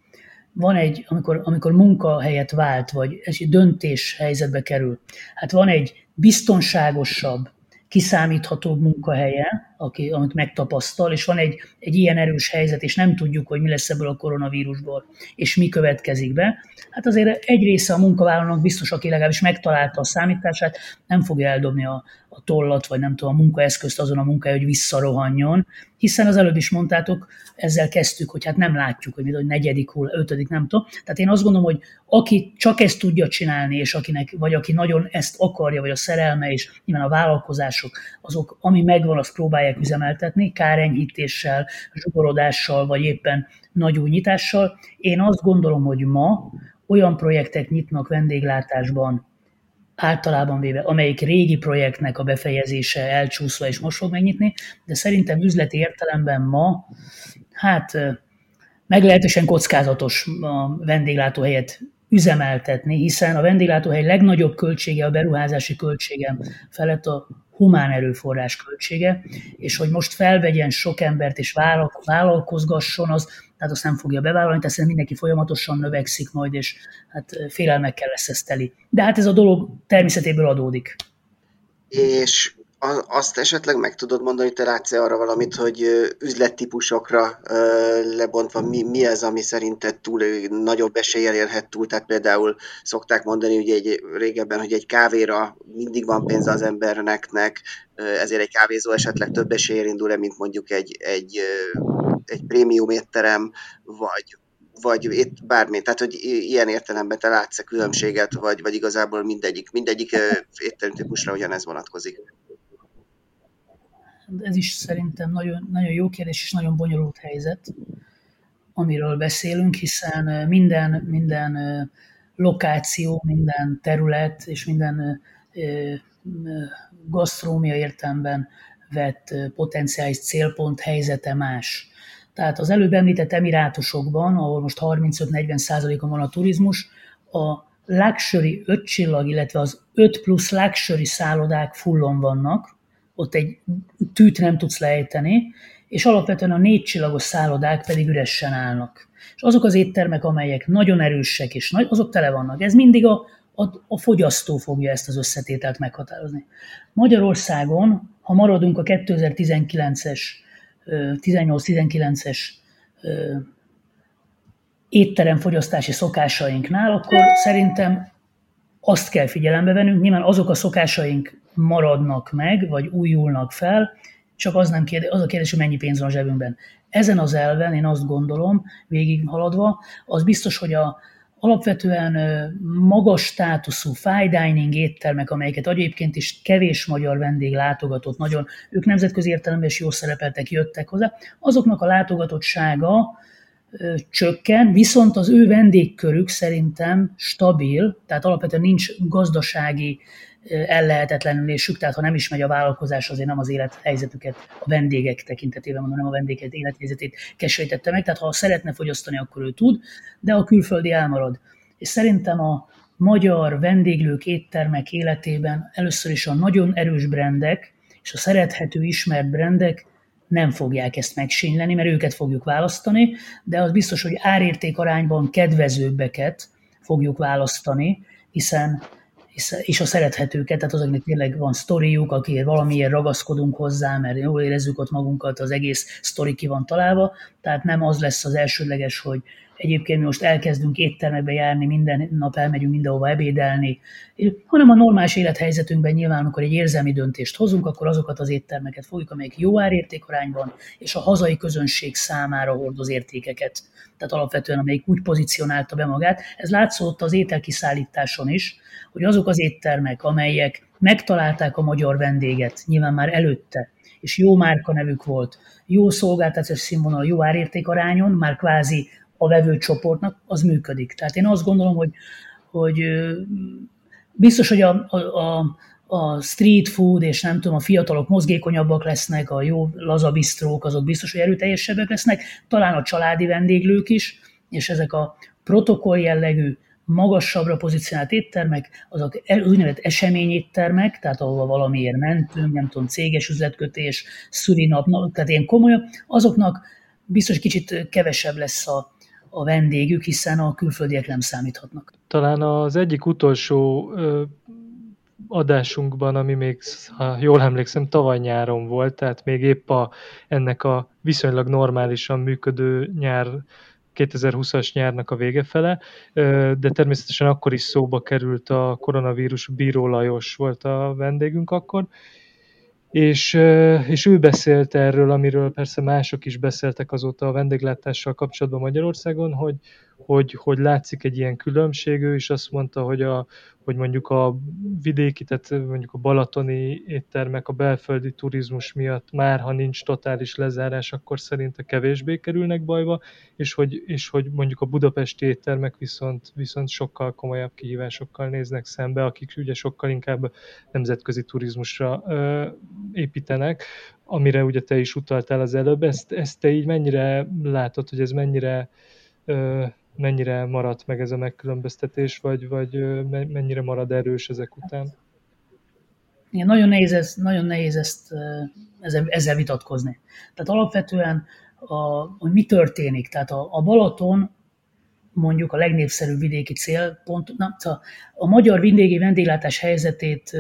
Speaker 2: van egy, amikor, amikor munkahelyet vált, vagy egy döntés helyzetbe kerül, hát van egy biztonságosabb, kiszámíthatóbb munkahelye, aki, amit megtapasztal, és van egy, egy ilyen erős helyzet, és nem tudjuk, hogy mi lesz ebből a koronavírusból, és mi következik be. Hát azért egy része a munkavállalónak biztos, aki legalábbis megtalálta a számítását, nem fogja eldobni a, a tollat, vagy nem tudom, a munkaeszközt azon a munkája, hogy visszarohanjon, hiszen az előbb is mondtátok, ezzel kezdtük, hogy hát nem látjuk, hogy mi, hogy negyedik hull, ötödik, nem tudom. Tehát én azt gondolom, hogy aki csak ezt tudja csinálni, és akinek, vagy aki nagyon ezt akarja, vagy a szerelme, és nyilván a vállalkozások, azok, ami megvan, azt próbálják üzemeltetni, kárenyhítéssel, zsugorodással, vagy éppen nagy új nyitással. Én azt gondolom, hogy ma olyan projektek nyitnak vendéglátásban, általában véve, amelyik régi projektnek a befejezése elcsúszva és most fog megnyitni, de szerintem üzleti értelemben ma, hát meglehetősen kockázatos a vendéglátóhelyet üzemeltetni, hiszen a vendéglátóhely legnagyobb költsége, a beruházási költsége felett a humán erőforrás költsége, és hogy most felvegyen sok embert és vállalkozgasson, az, tehát azt nem fogja bevállalni, tehát mindenki folyamatosan növekszik majd, és hát félelmekkel lesz ez teli. De hát ez a dolog természetéből adódik.
Speaker 3: És azt esetleg meg tudod mondani, te látsz arra valamit, hogy üzlettípusokra lebontva mi, mi az, ami szerinted túl nagyobb eséllyel érhet túl? Tehát például szokták mondani, hogy egy, régebben, hogy egy kávéra mindig van pénz az embernek, ezért egy kávézó esetleg több eséllyel indul mint mondjuk egy, egy, egy prémium étterem, vagy, vagy itt bármi. Tehát, hogy ilyen értelemben te látsz különbséget, vagy, vagy igazából mindegyik, mindegyik étterem típusra ugyanez vonatkozik
Speaker 2: ez is szerintem nagyon, nagyon jó kérdés és nagyon bonyolult helyzet, amiről beszélünk, hiszen minden, minden lokáció, minden terület és minden gasztrómia értelemben vett potenciális célpont helyzete más. Tehát az előbb említett emirátusokban, ahol most 35-40 százalékon van a turizmus, a luxury 5 csillag, illetve az 5 plusz luxury szállodák fullon vannak, ott egy tűt nem tudsz lejteni, és alapvetően a négy csillagos szállodák pedig üresen állnak. És azok az éttermek, amelyek nagyon erősek, és nagy, azok tele vannak. Ez mindig a, a, a fogyasztó fogja ezt az összetételt meghatározni. Magyarországon, ha maradunk a 2019-es, 18-19-es étteremfogyasztási szokásainknál, akkor szerintem azt kell figyelembe vennünk, nyilván azok a szokásaink maradnak meg, vagy újulnak fel, csak az, nem kérdés, az a kérdés, hogy mennyi pénz van a zsebünkben. Ezen az elven én azt gondolom, végighaladva, az biztos, hogy a, alapvetően magas státuszú fine dining éttermek, amelyeket egyébként is kevés magyar vendég látogatott, nagyon, ők nemzetközi értelemben is jól szerepeltek, jöttek hozzá, azoknak a látogatottsága csökken, viszont az ő vendégkörük szerintem stabil, tehát alapvetően nincs gazdasági ellehetetlenülésük, tehát ha nem is megy a vállalkozás, azért nem az élethelyzetüket a vendégek tekintetében mondom, nem a vendégek élethelyzetét keserítette meg, tehát ha szeretne fogyasztani, akkor ő tud, de a külföldi elmarad. És szerintem a magyar vendéglők, éttermek életében először is a nagyon erős brendek, és a szerethető, ismert brendek nem fogják ezt megsínyleni, mert őket fogjuk választani, de az biztos, hogy árérték arányban kedvezőbbeket fogjuk választani, hiszen és a szerethetőket, tehát azoknak tényleg van sztoriuk, akiért valamiért ragaszkodunk hozzá, mert jól érezzük ott magunkat, az egész sztori ki van találva, tehát nem az lesz az elsődleges, hogy egyébként mi most elkezdünk éttermekbe járni, minden nap elmegyünk mindenhova ebédelni, hanem a normális élethelyzetünkben nyilván, amikor egy érzelmi döntést hozunk, akkor azokat az éttermeket fogjuk, amelyek jó árértékarányban és a hazai közönség számára hordoz értékeket. Tehát alapvetően, amelyik úgy pozícionálta be magát. Ez látszott az ételkiszállításon is, hogy azok az éttermek, amelyek megtalálták a magyar vendéget, nyilván már előtte, és jó márka nevük volt, jó szolgáltatás színvonal, jó árértékarányon, már kvázi a vevőcsoportnak, az működik. Tehát én azt gondolom, hogy, hogy biztos, hogy a, a, a street food, és nem tudom, a fiatalok mozgékonyabbak lesznek, a jó lazabisztrók, azok biztos, hogy erőteljesebbek lesznek, talán a családi vendéglők is, és ezek a protokoll jellegű, magasabbra pozícionált éttermek, azok úgynevezett eseményéttermek, tehát ahol valamiért mentünk, nem tudom, céges üzletkötés, szülinap, tehát ilyen komolyabb, azoknak biztos kicsit kevesebb lesz a, a vendégük, hiszen a külföldiek nem számíthatnak.
Speaker 4: Talán az egyik utolsó ö, adásunkban, ami még, ha jól emlékszem, tavaly nyáron volt, tehát még épp a, ennek a viszonylag normálisan működő nyár 2020-as nyárnak a vége fele, de természetesen akkor is szóba került a koronavírus, Bíró Lajos volt a vendégünk akkor, és, és ő beszélt erről, amiről persze mások is beszéltek azóta a vendéglátással kapcsolatban Magyarországon, hogy, hogy, hogy látszik egy ilyen különbség, ő is azt mondta, hogy, a, hogy mondjuk a vidéki, tehát mondjuk a balatoni éttermek a belföldi turizmus miatt már, ha nincs totális lezárás, akkor szerinte kevésbé kerülnek bajba, és hogy, és hogy mondjuk a budapesti éttermek viszont, viszont sokkal komolyabb kihívásokkal néznek szembe, akik ugye sokkal inkább nemzetközi turizmusra ö, építenek, amire ugye te is utaltál az előbb. Ezt, ezt te így mennyire látod, hogy ez mennyire mennyire maradt meg ez a megkülönböztetés, vagy, vagy mennyire marad erős ezek után?
Speaker 2: Igen, nagyon nehéz, ez, nagyon nehéz ezt, ezzel, ezzel vitatkozni. Tehát alapvetően, a, hogy mi történik, tehát a, a Balaton mondjuk a legnépszerűbb vidéki célpont, na, a, a magyar vidéki vendéglátás helyzetét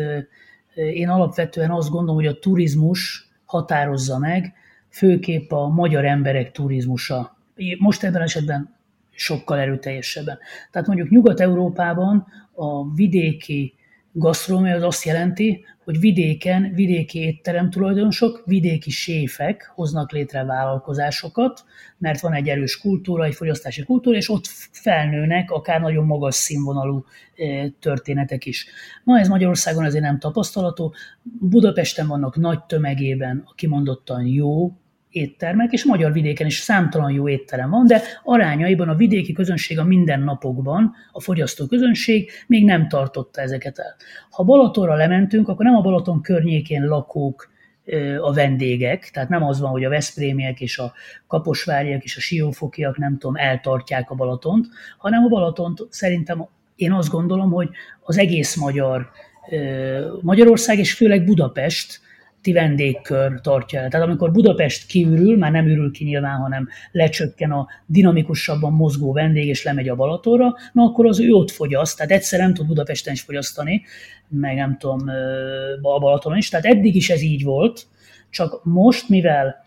Speaker 2: én alapvetően azt gondolom, hogy a turizmus határozza meg, főképp a magyar emberek turizmusa. Most ebben esetben sokkal erőteljesebben. Tehát mondjuk Nyugat-Európában a vidéki gasztronómia az azt jelenti, hogy vidéken vidéki étterem tulajdonosok, vidéki séfek hoznak létre vállalkozásokat, mert van egy erős kultúra, egy fogyasztási kultúra, és ott felnőnek akár nagyon magas színvonalú eh, történetek is. Ma ez Magyarországon azért nem tapasztalható. Budapesten vannak nagy tömegében a kimondottan jó éttermek, és magyar vidéken is számtalan jó étterem van, de arányaiban a vidéki közönség a mindennapokban, a fogyasztó közönség még nem tartotta ezeket el. Ha Balatonra lementünk, akkor nem a Balaton környékén lakók a vendégek, tehát nem az van, hogy a Veszprémiek és a Kaposváriak és a Siófokiak nem tudom, eltartják a Balatont, hanem a Balatont szerintem én azt gondolom, hogy az egész magyar Magyarország és főleg Budapest budapesti vendégkör tartja el. Tehát amikor Budapest kiürül, már nem ürül ki nyilván, hanem lecsökken a dinamikusabban mozgó vendég, és lemegy a Balatonra, na akkor az ő ott fogyaszt, tehát egyszer nem tud Budapesten is fogyasztani, meg nem tudom, a Balatonon is, tehát eddig is ez így volt, csak most, mivel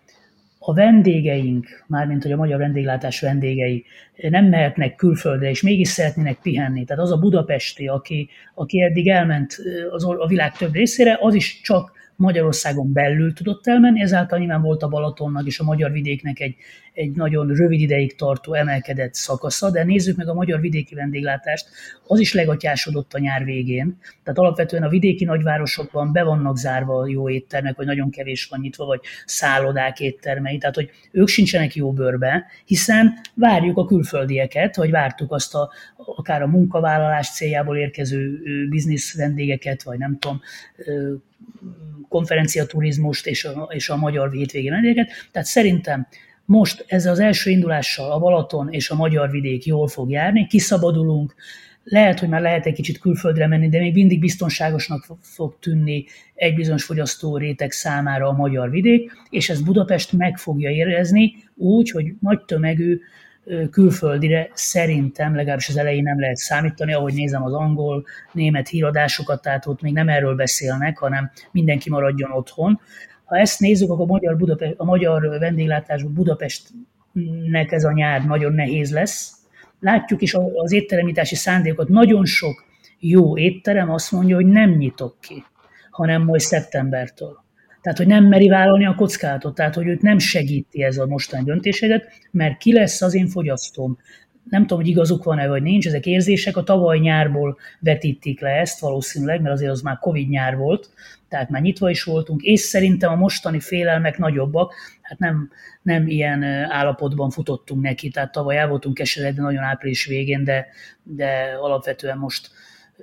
Speaker 2: a vendégeink, mármint hogy a magyar vendéglátás vendégei nem mehetnek külföldre, és mégis szeretnének pihenni. Tehát az a budapesti, aki, aki eddig elment az, a világ több részére, az is csak Magyarországon belül tudott elmenni, ezáltal nyilván volt a Balatonnak és a magyar vidéknek egy, egy nagyon rövid ideig tartó emelkedett szakasza, de nézzük meg a magyar vidéki vendéglátást, az is legatyásodott a nyár végén. Tehát alapvetően a vidéki nagyvárosokban be vannak zárva jó éttermek, vagy nagyon kevés van nyitva, vagy szállodák éttermei, tehát hogy ők sincsenek jó bőrbe, hiszen várjuk a külföldieket, vagy vártuk azt a, akár a munkavállalás céljából érkező biznisz vendégeket, vagy nem tudom, konferenciaturizmust és a, és a magyar hétvégi vendégeket. Tehát szerintem most ez az első indulással a Balaton és a magyar vidék jól fog járni, kiszabadulunk, lehet, hogy már lehet egy kicsit külföldre menni, de még mindig biztonságosnak fog tűnni egy bizonyos fogyasztó réteg számára a magyar vidék, és ez Budapest meg fogja érezni úgy, hogy nagy tömegű külföldire szerintem legalábbis az elején nem lehet számítani, ahogy nézem az angol, német híradásokat, tehát ott még nem erről beszélnek, hanem mindenki maradjon otthon. Ha ezt nézzük, akkor a magyar, Budapest, a magyar vendéglátásban Budapestnek ez a nyár nagyon nehéz lesz. Látjuk is az étteremítási szándékot, nagyon sok jó étterem azt mondja, hogy nem nyitok ki, hanem majd szeptembertől. Tehát, hogy nem meri vállalni a kockázatot, tehát, hogy őt nem segíti ez a mostani döntésedet, mert ki lesz az én fogyasztóm. Nem tudom, hogy igazuk van-e, vagy nincs, ezek érzések. A tavaly nyárból vetítik le ezt valószínűleg, mert azért az már Covid nyár volt, tehát már nyitva is voltunk, és szerintem a mostani félelmek nagyobbak, hát nem, nem ilyen állapotban futottunk neki, tehát tavaly el voltunk keseredve nagyon április végén, de, de alapvetően most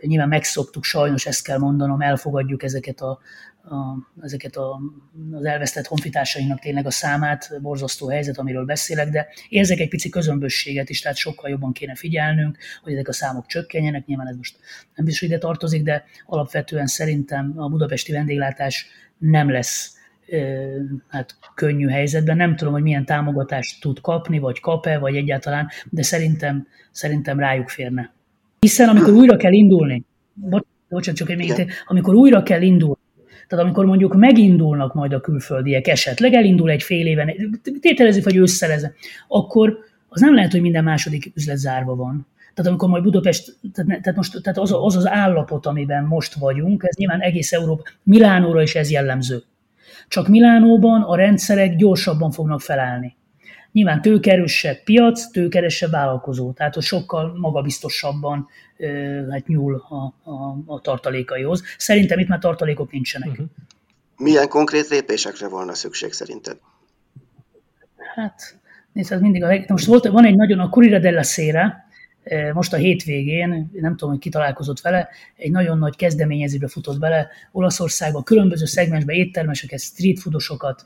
Speaker 2: nyilván megszoktuk, sajnos ezt kell mondanom, elfogadjuk ezeket a, a, ezeket a, az elvesztett honfitársainknak tényleg a számát, borzasztó helyzet, amiről beszélek, de érzek egy pici közömbösséget is, tehát sokkal jobban kéne figyelnünk, hogy ezek a számok csökkenjenek, nyilván ez most nem biztos ide tartozik, de alapvetően szerintem a budapesti vendéglátás nem lesz hát könnyű helyzetben. Nem tudom, hogy milyen támogatást tud kapni, vagy kap-e, vagy egyáltalán, de szerintem, szerintem rájuk férne. Hiszen amikor újra kell indulni, bocsánat, csak egy még, amikor újra kell indulni, tehát amikor mondjuk megindulnak majd a külföldiek esetleg, elindul egy fél éven, tételezzük, vagy összeleze, akkor az nem lehet, hogy minden második üzlet zárva van. Tehát amikor majd Budapest, tehát, tehát, most, tehát az, az az állapot, amiben most vagyunk, ez nyilván egész Európa, Milánóra is ez jellemző. Csak Milánóban a rendszerek gyorsabban fognak felállni. Nyilván tőkerősebb piac, tőkeresebb vállalkozó, tehát hogy sokkal magabiztosabban hát nyúl a, a, a tartalékaihoz. Szerintem itt már tartalékok nincsenek. Uh-huh.
Speaker 3: Milyen konkrét lépésekre volna szükség szerinted?
Speaker 2: Hát, nézd, ez mindig a Most volt, van egy nagyon, a Corriere della Sera, most a hétvégén, nem tudom, hogy ki találkozott vele, egy nagyon nagy kezdeményezésbe futott bele Olaszországba, különböző szegmensbe éttermeseket, street foodosokat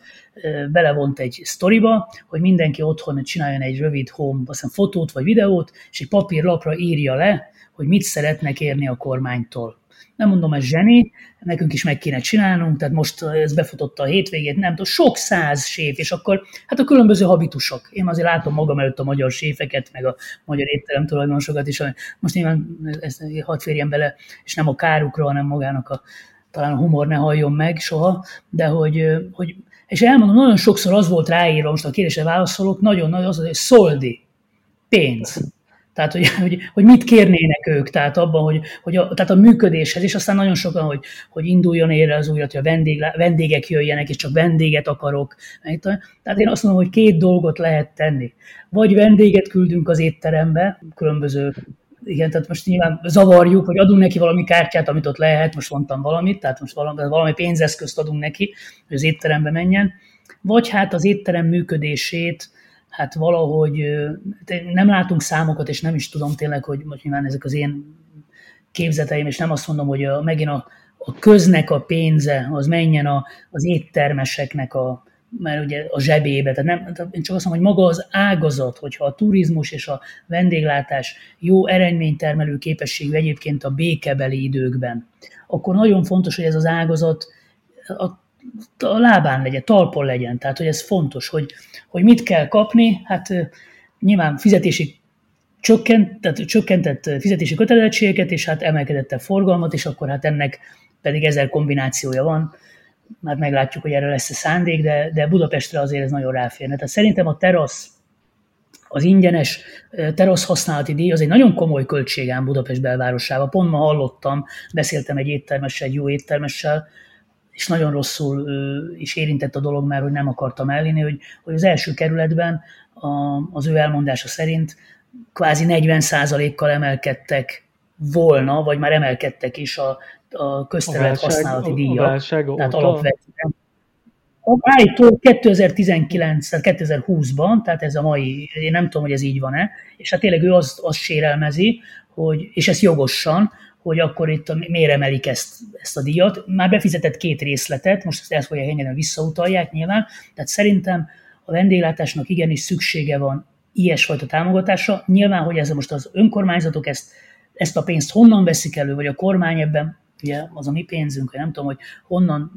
Speaker 2: belevont egy sztoriba, hogy mindenki otthon csináljon egy rövid home, aztán fotót vagy videót, és egy papírlapra írja le, hogy mit szeretnek érni a kormánytól. Nem mondom, ez zseni, nekünk is meg kéne csinálnunk, tehát most ez befutotta a hétvégét, nem tudom, sok száz séf, és akkor hát a különböző habitusok. Én azért látom magam előtt a magyar séfeket, meg a magyar étterem tulajdonosokat is, most nyilván ezt hadd férjen bele, és nem a kárukra, hanem magának a, talán a humor ne halljon meg soha, de hogy, hogy és elmondom, nagyon sokszor az volt ráírva, most a kérdésre válaszolok, nagyon nagy az, hogy szoldi, pénz. Tehát, hogy, [laughs] hogy, hogy mit kérnének ők, tehát abban, hogy, hogy a, tehát a működéshez, és aztán nagyon sokan, hogy, hogy induljon érre az újra, hogy a vendég, vendégek jöjjenek, és csak vendéget akarok. Tehát én azt mondom, hogy két dolgot lehet tenni. Vagy vendéget küldünk az étterembe, különböző igen, tehát most nyilván zavarjuk, hogy adunk neki valami kártyát, amit ott lehet, most mondtam valamit, tehát most valami, valami pénzeszközt adunk neki, hogy az étterembe menjen, vagy hát az étterem működését hát valahogy nem látunk számokat, és nem is tudom tényleg, hogy most nyilván ezek az én képzeteim, és nem azt mondom, hogy a, megint a, a köznek a pénze, az menjen a, az éttermeseknek a, mert ugye a zsebébe, tehát nem, én csak azt mondom, hogy maga az ágazat, hogyha a turizmus és a vendéglátás jó eredménytermelő képességű egyébként a békebeli időkben, akkor nagyon fontos, hogy ez az ágazat a a lábán legyen, talpon legyen. Tehát, hogy ez fontos, hogy, hogy mit kell kapni. Hát nyilván fizetési csökkent, tehát csökkentett fizetési kötelezettségeket, és hát emelkedett a forgalmat, és akkor hát ennek pedig ezer kombinációja van. Már meglátjuk, hogy erre lesz a szándék, de, de Budapestre azért ez nagyon ráférne. Tehát szerintem a terasz, az ingyenes terasz használati díj az egy nagyon komoly költségám Budapest belvárosában. Pont ma hallottam, beszéltem egy éttermessel, egy jó éttermessel, és nagyon rosszul is érintett a dolog, mert hogy nem akartam ellinni, hogy, hogy az első kerületben a, az ő elmondása szerint kvázi 40%-kal emelkedtek volna, vagy már emelkedtek is a, a közterület használati díjak. A válság Tehát alapvetően állító 2019, tehát 2020-ban, tehát ez a mai, én nem tudom, hogy ez így van-e, és hát tényleg ő azt, azt sérelmezi, hogy, és ez jogosan, hogy akkor itt miért emelik ezt, ezt a díjat. Már befizetett két részletet, most ezt fogják engedni, visszautalják nyilván, tehát szerintem a vendéglátásnak igenis szüksége van ilyesfajta támogatásra. Nyilván, hogy ez most az önkormányzatok ezt, ezt a pénzt honnan veszik elő, vagy a kormány ebben, ugye az a mi pénzünk, vagy nem tudom, hogy honnan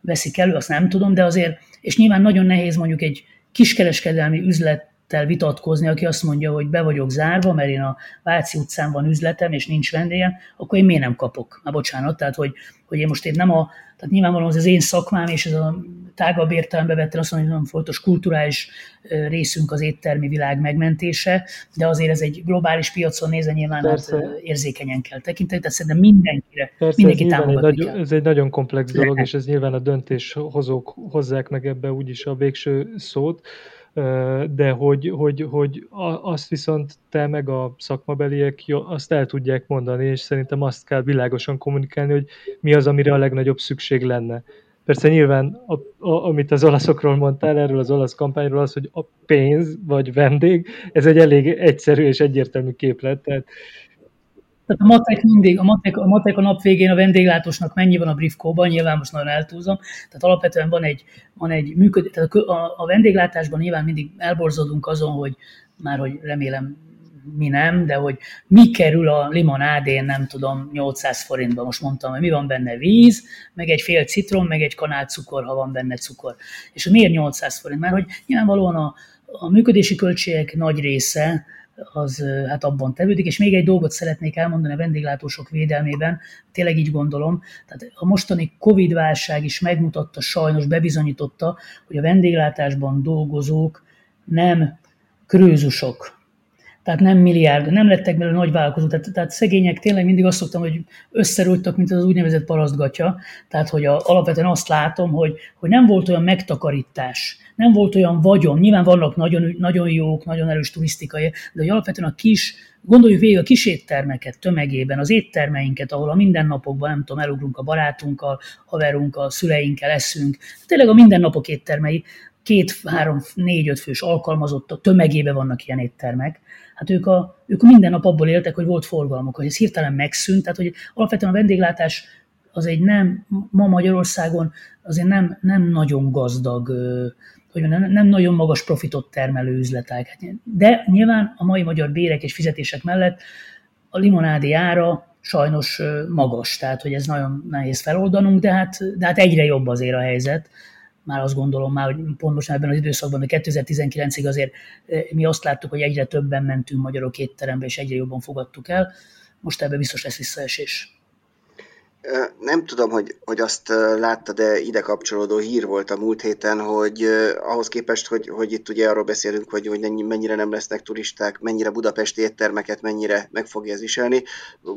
Speaker 2: veszik elő, azt nem tudom, de azért, és nyilván nagyon nehéz mondjuk egy kiskereskedelmi üzlet vitatkozni, aki azt mondja, hogy be vagyok zárva, mert én a Váci utcán van üzletem, és nincs vendégem, akkor én miért nem kapok? Na bocsánat, tehát hogy, hogy én most én nem a, tehát nyilvánvalóan az az én szakmám, és ez a tágabb értelembe vettem azt mondom, hogy nagyon fontos kulturális részünk az éttermi világ megmentése, de azért ez egy globális piacon nézve nyilván hát érzékenyen kell tekinteni, tehát szerintem mindenkire,
Speaker 4: Persze,
Speaker 2: mindenki
Speaker 4: ez
Speaker 2: támogatni
Speaker 4: egy nagy, Ez egy nagyon komplex dolog, és ez nyilván a döntéshozók hozzák meg ebbe úgyis a végső szót, de hogy, hogy, hogy azt viszont te meg a szakmabeliek azt el tudják mondani, és szerintem azt kell világosan kommunikálni, hogy mi az, amire a legnagyobb szükség lenne. Persze nyilván, a, a, amit az olaszokról mondtál, erről az olasz kampányról, az, hogy a pénz vagy vendég, ez egy elég egyszerű és egyértelmű képlet. Tehát
Speaker 2: tehát a matek mindig, a matek, a matek a nap végén a vendéglátósnak mennyi van a briefkóban, nyilván most nagyon eltúzom. Tehát alapvetően van egy, van egy működés, tehát a, a, vendéglátásban nyilván mindig elborzodunk azon, hogy már hogy remélem mi nem, de hogy mi kerül a limonádén, nem tudom, 800 forintba. Most mondtam, hogy mi van benne víz, meg egy fél citrom, meg egy kanál cukor, ha van benne cukor. És miért 800 forint? Mert hogy nyilvánvalóan a, a működési költségek nagy része az hát abban tevődik. És még egy dolgot szeretnék elmondani a vendéglátósok védelmében, tényleg így gondolom, tehát a mostani Covid-válság is megmutatta, sajnos bebizonyította, hogy a vendéglátásban dolgozók nem krőzusok, tehát nem milliárd, nem lettek belőle nagy vállalkozók, tehát, tehát szegények tényleg mindig azt szoktam, hogy összerújtak, mint az úgynevezett parasztgatya, tehát hogy a, alapvetően azt látom, hogy, hogy nem volt olyan megtakarítás, nem volt olyan vagyon, nyilván vannak nagyon, nagyon jók, nagyon erős turisztikai, de hogy alapvetően a kis, gondoljuk végig a kis éttermeket tömegében, az éttermeinket, ahol a mindennapokban, nem tudom, elugrunk a barátunkkal, haverunkkal, szüleinkkel, eszünk, tényleg a mindennapok éttermei, két, három, négy, öt fős alkalmazottak, tömegébe vannak ilyen éttermek, hát ők, a, ők minden nap abból éltek, hogy volt forgalmuk, hogy ez hirtelen megszűnt, tehát hogy alapvetően a vendéglátás az egy nem, ma Magyarországon azért nem, nem nagyon gazdag, hogy nem, nem nagyon magas profitot termelő üzletek. De nyilván a mai magyar bérek és fizetések mellett a limonádi ára sajnos magas, tehát hogy ez nagyon nehéz feloldanunk, de hát, de hát egyre jobb azért a helyzet már azt gondolom már, hogy pont most ebben az időszakban, de 2019-ig azért eh, mi azt láttuk, hogy egyre többen mentünk magyarok étterembe, és egyre jobban fogadtuk el. Most ebben biztos lesz visszaesés.
Speaker 3: Nem tudom, hogy, hogy azt látta, de ide kapcsolódó hír volt a múlt héten, hogy ahhoz képest, hogy, hogy itt ugye arról beszélünk, hogy, hogy mennyire nem lesznek turisták, mennyire budapesti éttermeket, mennyire meg fogja ez viselni,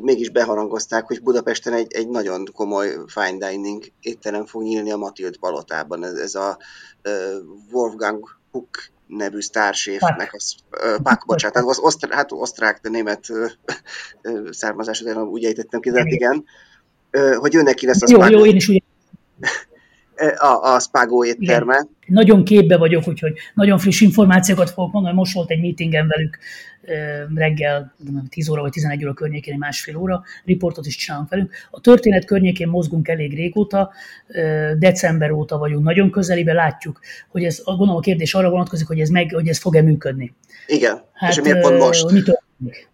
Speaker 3: mégis beharangozták, hogy Budapesten egy, egy nagyon komoly fine dining étterem fog nyílni a Matild palotában. Ez, ez a Wolfgang Huck nevű sztárséfnek, az, Pák, bocsánat, az osztrák, hát osztrák, de német származású, de úgy ejtettem ki, de hát igen hogy ő neki lesz a
Speaker 2: Jó, jó, én is úgy [laughs]
Speaker 3: a, a Spago étterme. Igen.
Speaker 2: Nagyon képbe vagyok, úgyhogy nagyon friss információkat fogok mondani. Most volt egy meetingen velük reggel 10 óra vagy 11 óra környékén, egy másfél óra, riportot is csinálunk velünk. A történet környékén mozgunk elég régóta, december óta vagyunk nagyon közelibe, látjuk, hogy ez, gondolom a kérdés arra vonatkozik, hogy ez, meg, hogy ez fog-e működni.
Speaker 3: Igen, hát, és miért pont most?
Speaker 2: Mi történik?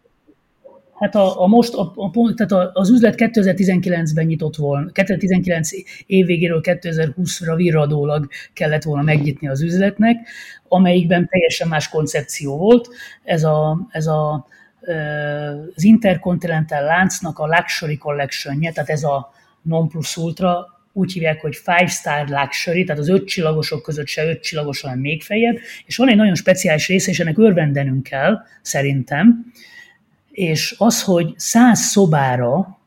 Speaker 2: Hát a, a most, a, a, tehát az üzlet 2019-ben nyitott volna, 2019 év végéről 2020-ra virradólag kellett volna megnyitni az üzletnek, amelyikben teljesen más koncepció volt. Ez a, ez a az Intercontinental láncnak a Luxury collection tehát ez a non plus ultra, úgy hívják, hogy five star luxury, tehát az öt csillagosok között se öt csillagos, hanem még feljebb, és van egy nagyon speciális része, és ennek örvendenünk kell, szerintem, és az, hogy száz szobára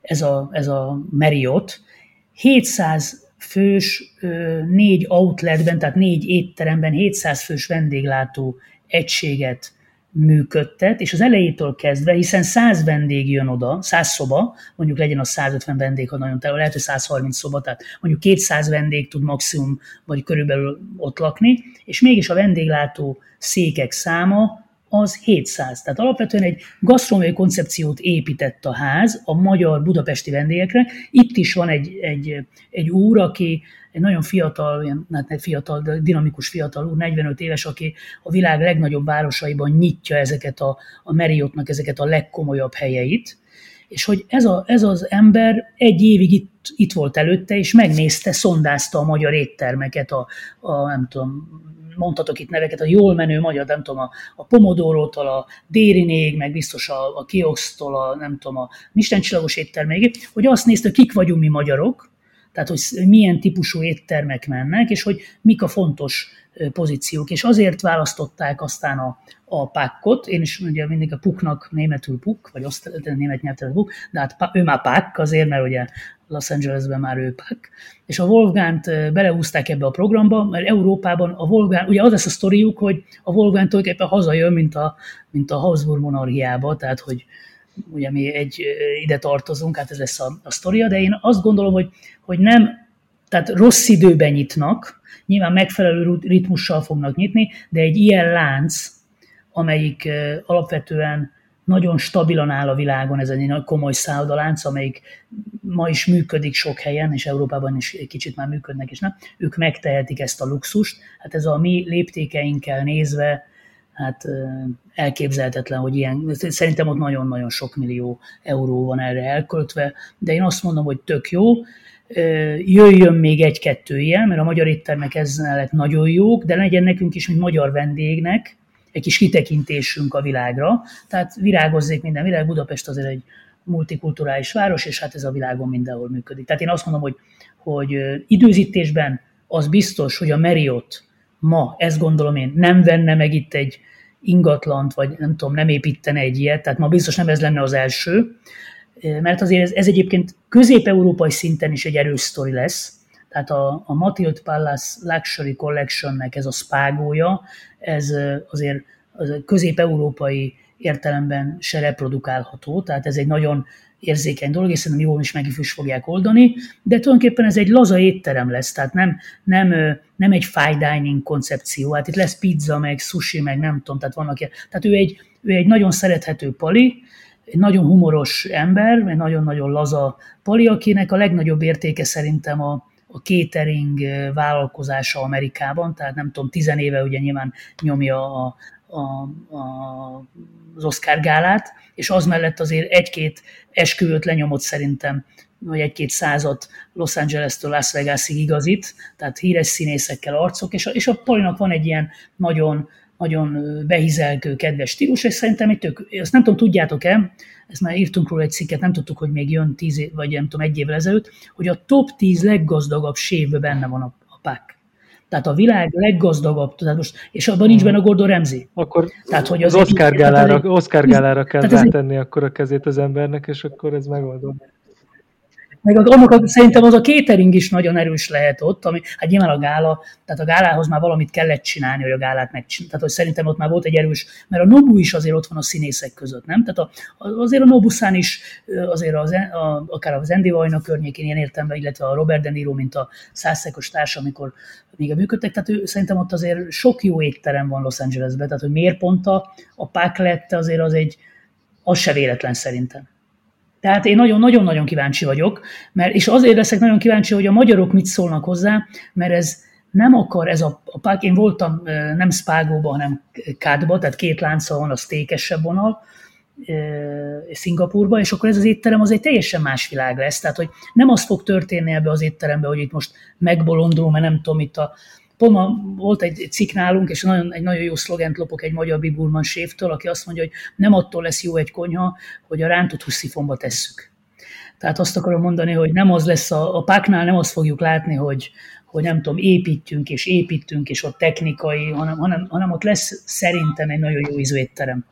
Speaker 2: ez a, ez a Marriott 700 fős, négy outletben, tehát négy étteremben 700 fős vendéglátó egységet működtet, és az elejétől kezdve, hiszen 100 vendég jön oda, 100 szoba, mondjuk legyen a 150 vendég, ha nagyon tele, lehet, hogy 130 szoba, tehát mondjuk 200 vendég tud maximum, vagy körülbelül ott lakni, és mégis a vendéglátó székek száma az 700. Tehát alapvetően egy gasztronómiai koncepciót épített a ház a magyar budapesti vendégekre. Itt is van egy, egy, egy úr, aki egy nagyon fiatal, ilyen, hát egy fiatal, de dinamikus fiatal úr, 45 éves, aki a világ legnagyobb városaiban nyitja ezeket a, a Marriottnak ezeket a legkomolyabb helyeit, és hogy ez, a, ez az ember egy évig itt, itt volt előtte, és megnézte, szondázta a magyar éttermeket, a, a nem tudom, mondhatok itt neveket, a jól menő magyar, nem tudom, a, a Pomodorótól, a Dérinéig, meg biztos a, a Kioxtól, a nem tudom, a Michelin csillagos étterméig, hogy azt nézte, kik vagyunk mi magyarok, tehát hogy milyen típusú éttermek mennek, és hogy mik a fontos pozíciók. És azért választották aztán a, a pakkot, én is ugye mindig a puknak németül puk, vagy azt német nyelvtelen puk, de hát ő már pak azért, mert ugye Los Angelesben már ő pak. És a Wolfgánt belehúzták ebbe a programba, mert Európában a Wolfgang, ugye az lesz a sztoriuk, hogy a Wolfgang tulajdonképpen hazajön, mint a, mint a Habsburg monarchiába, tehát hogy ugye mi egy ide tartozunk, hát ez lesz a, a sztoria, de én azt gondolom, hogy, hogy nem, tehát rossz időben nyitnak, nyilván megfelelő ritmussal fognak nyitni, de egy ilyen lánc, amelyik alapvetően nagyon stabilan áll a világon, ez egy komoly szállodalánc, amelyik ma is működik sok helyen, és Európában is egy kicsit már működnek, és nem, ők megtehetik ezt a luxust. Hát ez a mi léptékeinkkel nézve, hát elképzelhetetlen, hogy ilyen, szerintem ott nagyon-nagyon sok millió euró van erre elköltve, de én azt mondom, hogy tök jó, jöjjön még egy-kettő ilyen, mert a magyar éttermek ezzel lett nagyon jók, de legyen nekünk is, mint magyar vendégnek, egy kis kitekintésünk a világra, tehát virágozzék minden világ, Budapest azért egy multikulturális város, és hát ez a világon mindenhol működik. Tehát én azt mondom, hogy, hogy időzítésben az biztos, hogy a Marriott ma, ezt gondolom én, nem venne meg itt egy ingatlant, vagy nem tudom, nem építene egy ilyet, tehát ma biztos nem ez lenne az első, mert azért ez, ez egyébként közép-európai szinten is egy erős sztori lesz, tehát a, a Matilde Palace Luxury Collectionnek ez a spágója, ez azért az közép-európai értelemben se reprodukálható, tehát ez egy nagyon érzékeny dolog, és szerintem jól is meg is fogják oldani, de tulajdonképpen ez egy laza étterem lesz, tehát nem, nem, nem egy fine dining koncepció, hát itt lesz pizza, meg sushi, meg nem tudom, tehát vannak ilyen, tehát ő egy, ő egy nagyon szerethető pali, egy nagyon humoros ember, egy nagyon-nagyon laza pali, akinek a legnagyobb értéke szerintem a, a catering vállalkozása Amerikában, tehát nem tudom, tizen éve ugye nyilván nyomja a, a, a, az Oscar gálát, és az mellett azért egy-két esküvőt lenyomott szerintem, vagy egy-két százat Los Angeles-től Las Vegasig igazít, tehát híres színészekkel arcok, és a, és a Polinak van egy ilyen nagyon, nagyon behizelkő, kedves stílus, és szerintem egy tök, azt nem tudom, tudjátok-e, ezt már írtunk róla egy cikket, nem tudtuk, hogy még jön tíz év, vagy nem tudom, egy évvel ezelőtt, hogy a top 10 leggazdagabb sévben benne van a, a PAK. Tehát a világ leggazdagabb, tehát most, és abban nincs benne a Gordon Ramsay.
Speaker 4: Akkor tehát, hogy az, az Oscar gálára, Oscar gálára kell rátenni akkor a kezét az embernek, és akkor ez megoldódik.
Speaker 2: Meg annak szerintem az a catering is nagyon erős lehet ott, ami, hát nyilván a gála, tehát a gálához már valamit kellett csinálni, hogy a gálát megcsinálni. Tehát hogy szerintem ott már volt egy erős, mert a Nobu is azért ott van a színészek között, nem? Tehát a, azért a Nobuszán is, azért az, a, akár az Andy Vajna környékén ilyen értemben, illetve a Robert De Niro, mint a százszekos társ, amikor még a működtek, tehát ő, szerintem ott azért sok jó étterem van Los Angelesben, tehát hogy miért pont a, a pák lett, azért az egy, az se véletlen szerintem. Tehát én nagyon-nagyon-nagyon kíváncsi vagyok, mert, és azért leszek nagyon kíváncsi, hogy a magyarok mit szólnak hozzá, mert ez nem akar, ez a, a pák, én voltam nem Spágóban, hanem Kádba, tehát két lánca van, az tékesebb vonal, Szingapurba, és akkor ez az étterem az egy teljesen más világ lesz. Tehát, hogy nem az fog történni ebbe az étterembe, hogy itt most megbolondul, mert nem tudom, itt a Pont ma volt egy cikk nálunk, és nagyon, egy nagyon jó szlogent lopok egy magyar Bibulman séftől, aki azt mondja, hogy nem attól lesz jó egy konyha, hogy a rántott huszifomba tesszük. Tehát azt akarom mondani, hogy nem az lesz a, a páknál, nem azt fogjuk látni, hogy, hogy nem tudom, építünk és építünk, és ott technikai, hanem, hanem, hanem ott lesz szerintem egy nagyon jó ízű étterem.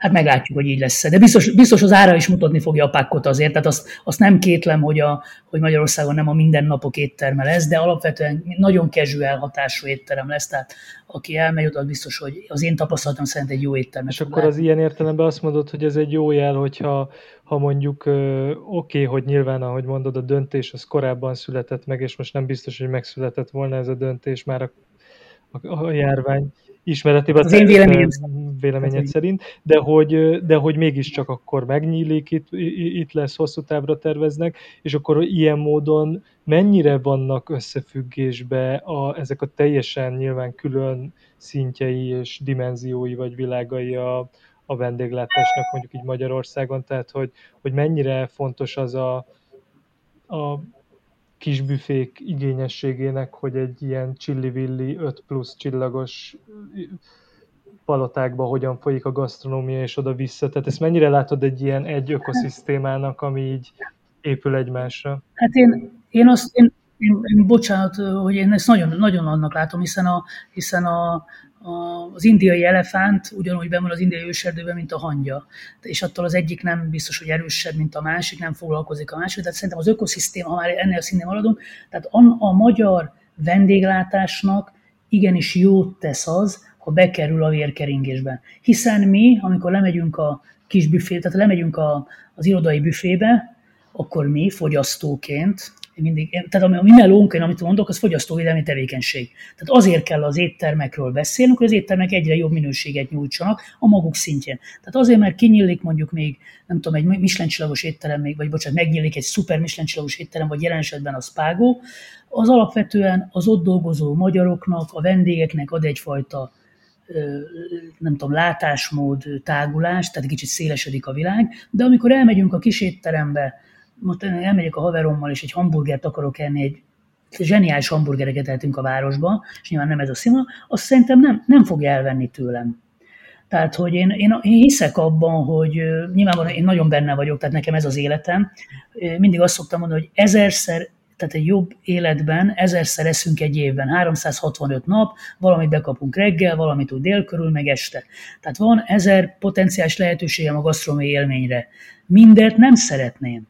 Speaker 2: Hát meglátjuk, hogy így lesz. De biztos, biztos az ára is mutatni fogja a pakkot azért, tehát azt, azt nem kétlem, hogy, a, hogy Magyarországon nem a mindennapok étterme lesz, de alapvetően nagyon casual hatású étterem lesz, tehát aki elmegy oda, biztos, hogy az én tapasztalatom szerint egy jó étterem.
Speaker 4: És akkor az ilyen értelemben azt mondod, hogy ez egy jó jel, hogyha ha mondjuk oké, okay, hogy nyilván, ahogy mondod, a döntés az korábban született meg, és most nem biztos, hogy megszületett volna ez a döntés már a, a, a járvány ismeretében,
Speaker 2: az én véleményem,
Speaker 4: véleményed szerint, de hogy, de hogy mégiscsak akkor megnyílik, itt, itt lesz, hosszú távra terveznek, és akkor ilyen módon mennyire vannak összefüggésbe a, ezek a teljesen nyilván külön szintjei és dimenziói vagy világai a, a vendéglátásnak mondjuk így Magyarországon, tehát hogy, hogy mennyire fontos az a, a kis büfék igényességének, hogy egy ilyen csillivilli 5 plusz csillagos palotákba hogyan folyik a gasztronómia és oda-vissza. Tehát ezt mennyire látod egy ilyen egy ökoszisztémának, ami így épül egymásra?
Speaker 2: Hát én, én azt, én, én, én bocsánat, hogy én ezt nagyon, nagyon annak látom, hiszen a, hiszen a, az indiai elefánt ugyanúgy van az indiai őserdőben, mint a hangya. És attól az egyik nem biztos, hogy erősebb, mint a másik, nem foglalkozik a másik. Tehát szerintem az ökoszisztéma, ha már ennél a színén maradunk, tehát a, a magyar vendéglátásnak igenis jót tesz az, ha bekerül a vérkeringésbe. Hiszen mi, amikor lemegyünk a kis büfé, tehát lemegyünk a, az irodai büfébe, akkor mi fogyasztóként mindig, tehát a mi melónk, én amit mondok, az fogyasztóvédelmi tevékenység. Tehát azért kell az éttermekről beszélnünk, hogy az éttermek egyre jobb minőséget nyújtsanak a maguk szintjén. Tehát azért, mert kinyílik mondjuk még, nem tudom, egy Michelin étterem, még, vagy bocsánat, megnyílik egy szuper Michelin étterem, vagy jelen esetben a Spágo, az alapvetően az ott dolgozó magyaroknak, a vendégeknek ad egyfajta nem tudom, látásmód, tágulás, tehát kicsit szélesedik a világ, de amikor elmegyünk a kis étterembe, most elmegyek a haverommal, és egy hamburgert akarok enni, egy zseniális hamburgereket eltünk a városba, és nyilván nem ez a színvonal, azt szerintem nem, nem fogja elvenni tőlem. Tehát, hogy én, én, én hiszek abban, hogy nyilvánvalóan én nagyon benne vagyok, tehát nekem ez az életem. Mindig azt szoktam mondani, hogy ezerszer, tehát egy jobb életben ezerszer eszünk egy évben, 365 nap, valamit bekapunk reggel, valamit úgy dél körül, meg este. Tehát van ezer potenciális lehetőségem a gasztronómiai élményre. Mindet nem szeretném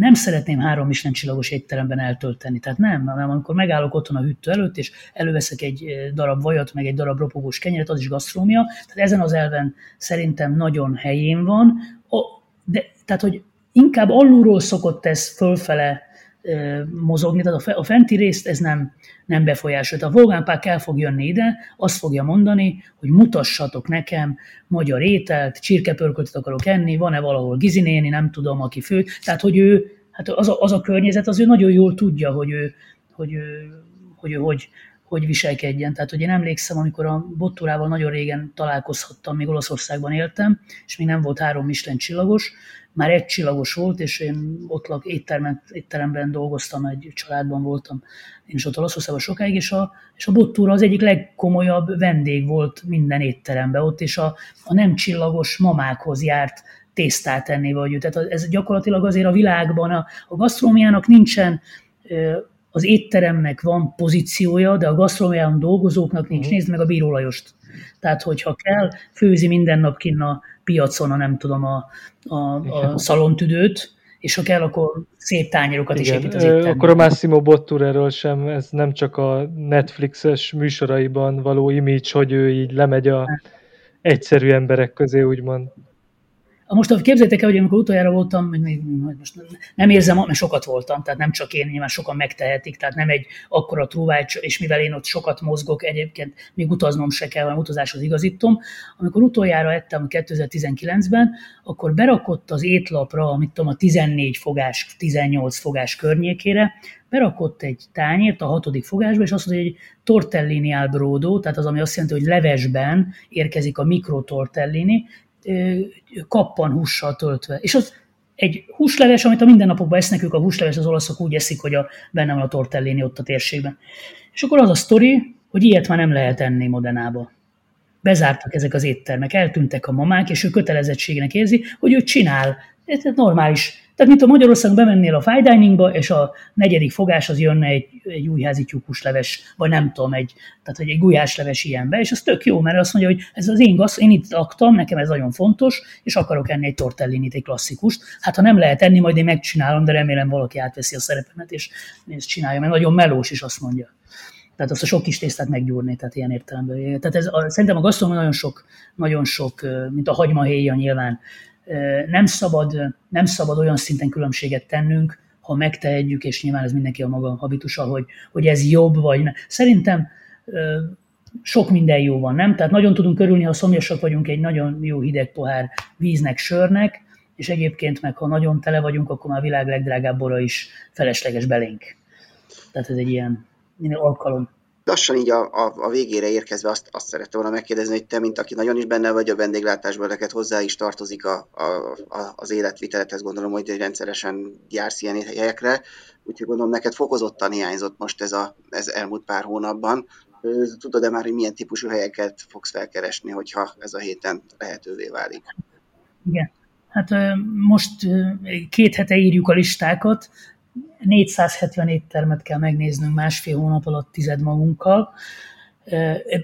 Speaker 2: nem szeretném három Michelin csillagos étteremben eltölteni. Tehát nem, hanem amikor megállok otthon a hűtő előtt, és előveszek egy eh, darab vajat, meg egy darab ropogós kenyeret, az is gasztrómia. Tehát ezen az elven szerintem nagyon helyén van. De, tehát, hogy inkább alulról szokott ez fölfele mozogni, tehát a fenti részt ez nem, nem befolyásolta. A Volgánpák el fog jönni ide, azt fogja mondani, hogy mutassatok nekem magyar ételt, csirkepörköltet akarok enni, van-e valahol gizinéni, nem tudom, aki fő. Tehát, hogy ő, hát az a, az a környezet, az ő nagyon jól tudja, hogy ő, hogy ő, hogy, ő, hogy, hogy viselkedjen. Tehát, hogy én emlékszem, amikor a Bottúrával nagyon régen találkozhattam, még Olaszországban éltem, és még nem volt három Michelin csillagos, már egy csillagos volt, és én ott lak, éttermen, étteremben dolgoztam, egy családban voltam, én is ott Olaszországban sokáig, és a, és a Bottúra az egyik legkomolyabb vendég volt minden étteremben ott, és a, a nem csillagos mamákhoz járt tésztát enni, vagy tehát ez gyakorlatilag azért a világban, a, a gasztrómiának nincsen az étteremnek van pozíciója, de a gasztronómiában dolgozóknak nincs. Uh-huh. Nézd meg a bírolajost. Tehát, hogyha kell, főzi minden nap kinn a piacon a nem tudom, a, a, a szalontüdőt, és ha kell, akkor szép tányérokat Igen. is épít az étteremben.
Speaker 4: Akkor a Massimo Bottureről sem, ez nem csak a Netflixes műsoraiban való image, hogy ő így lemegy a egyszerű emberek közé, úgymond.
Speaker 2: Most képzeljétek el, hogy amikor utoljára voltam, még, most nem érzem, mert sokat voltam, tehát nem csak én, nyilván sokan megtehetik, tehát nem egy akkora trúvács, és mivel én ott sokat mozgok, egyébként még utaznom se kell, hanem utazáshoz igazítom. Amikor utoljára ettem 2019-ben, akkor berakott az étlapra, amit tudom, a 14 fogás, 18 fogás környékére, berakott egy tányért a hatodik fogásba, és azt mondja, hogy egy tortellini al brodo, tehát az, ami azt jelenti, hogy levesben érkezik a mikrotortellini, kappan hússal töltve. És az egy húsleves, amit a mindennapokban esznek, ők a húsleves az olaszok úgy eszik, hogy a, benne van a tortellini ott a térségben. És akkor az a sztori, hogy ilyet már nem lehet enni Modenába. Bezártak ezek az éttermek, eltűntek a mamák, és ő kötelezettségnek érzi, hogy ő csinál. Ez normális tehát, mint a Magyarországon bemennél a fine diningba, és a negyedik fogás az jönne egy, egy újházi tyúkusleves, vagy nem tudom, egy, tehát egy gulyásleves ilyenbe, és az tök jó, mert azt mondja, hogy ez az én gasz, én itt laktam, nekem ez nagyon fontos, és akarok enni egy tortellinit, egy klasszikust. Hát ha nem lehet enni, majd én megcsinálom, de remélem valaki átveszi a szerepemet, és ezt csinálja, mert nagyon melós is azt mondja. Tehát azt a sok kis tésztát meggyúrni, tehát ilyen értelemben. Tehát ez, a, szerintem a gasztronómia nagyon sok, nagyon sok, mint a hagymahéja nyilván, nem szabad, nem szabad olyan szinten különbséget tennünk, ha megtehetjük, és nyilván ez mindenki a maga habitusa, hogy, hogy ez jobb, vagy nem. Szerintem sok minden jó van, nem? Tehát nagyon tudunk körülni, ha szomjasak vagyunk egy nagyon jó hideg pohár víznek, sörnek, és egyébként meg, ha nagyon tele vagyunk, akkor már a világ legdrágább bora is felesleges belénk. Tehát ez egy ilyen, ilyen alkalom
Speaker 3: lassan így a, a, a végére érkezve azt, azt szerettem volna megkérdezni, hogy te, mint aki nagyon is benne vagy a vendéglátásban, neked hozzá is tartozik a, a, a, az életvitelethez, gondolom, hogy rendszeresen jársz ilyen helyekre, úgyhogy gondolom neked fokozottan hiányzott most ez, a, ez elmúlt pár hónapban. Tudod-e már, hogy milyen típusú helyeket fogsz felkeresni, hogyha ez a héten lehetővé válik?
Speaker 2: Igen. Hát most két hete írjuk a listákat, 470 éttermet kell megnéznünk másfél hónap alatt tized magunkkal.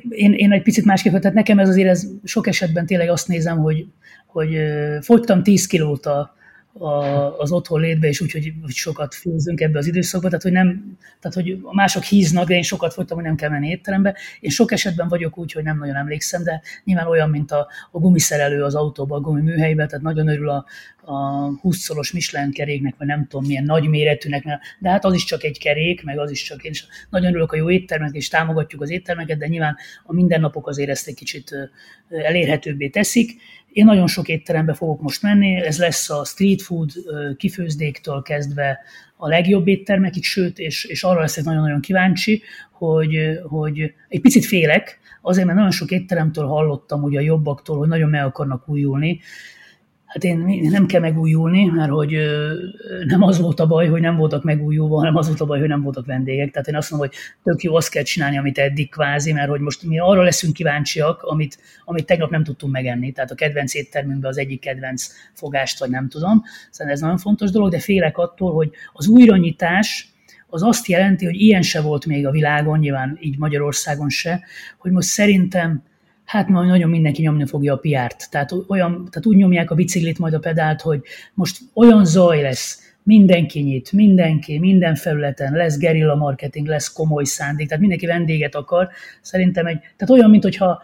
Speaker 2: Én, én egy picit másképp, tehát nekem ez azért ez sok esetben tényleg azt nézem, hogy, hogy fogytam 10 kilót a, a, az otthon létbe, és úgy, hogy, hogy sokat főzünk ebbe az időszakba, tehát hogy, nem, tehát hogy mások híznak, de én sokat fogytam, hogy nem kell menni étterembe. Én sok esetben vagyok úgy, hogy nem nagyon emlékszem, de nyilván olyan, mint a, a gumiszerelő az autóban, a gumiműhelyben, tehát nagyon örül a, a 20-szoros Michelin keréknek, vagy nem tudom milyen nagy méretűnek, de hát az is csak egy kerék, meg az is csak én is nagyon örülök a jó éttermek, és támogatjuk az éttermeket, de nyilván a mindennapok azért ezt egy kicsit elérhetőbbé teszik. Én nagyon sok étterembe fogok most menni, ez lesz a street food kifőzdéktől kezdve a legjobb éttermekig, sőt, és, és arra leszek nagyon-nagyon kíváncsi, hogy, hogy egy picit félek, azért, mert nagyon sok étteremtől hallottam, hogy a jobbaktól, hogy nagyon meg akarnak újulni, Hát én nem kell megújulni, mert hogy nem az volt a baj, hogy nem voltak megújulva, hanem az volt a baj, hogy nem voltak vendégek. Tehát én azt mondom, hogy tök jó azt kell csinálni, amit eddig kvázi, mert hogy most mi arra leszünk kíváncsiak, amit, amit tegnap nem tudtunk megenni. Tehát a kedvenc éttermünkben az egyik kedvenc fogást, vagy nem tudom. Szerintem ez nagyon fontos dolog, de félek attól, hogy az újranyitás, az azt jelenti, hogy ilyen se volt még a világon, nyilván így Magyarországon se, hogy most szerintem hát majd nagyon mindenki nyomni fogja a piárt. Tehát, olyan, tehát úgy nyomják a biciklit majd a pedált, hogy most olyan zaj lesz, mindenki nyit, mindenki, minden felületen, lesz gerilla marketing, lesz komoly szándék, tehát mindenki vendéget akar. Szerintem egy, tehát olyan, mint hogyha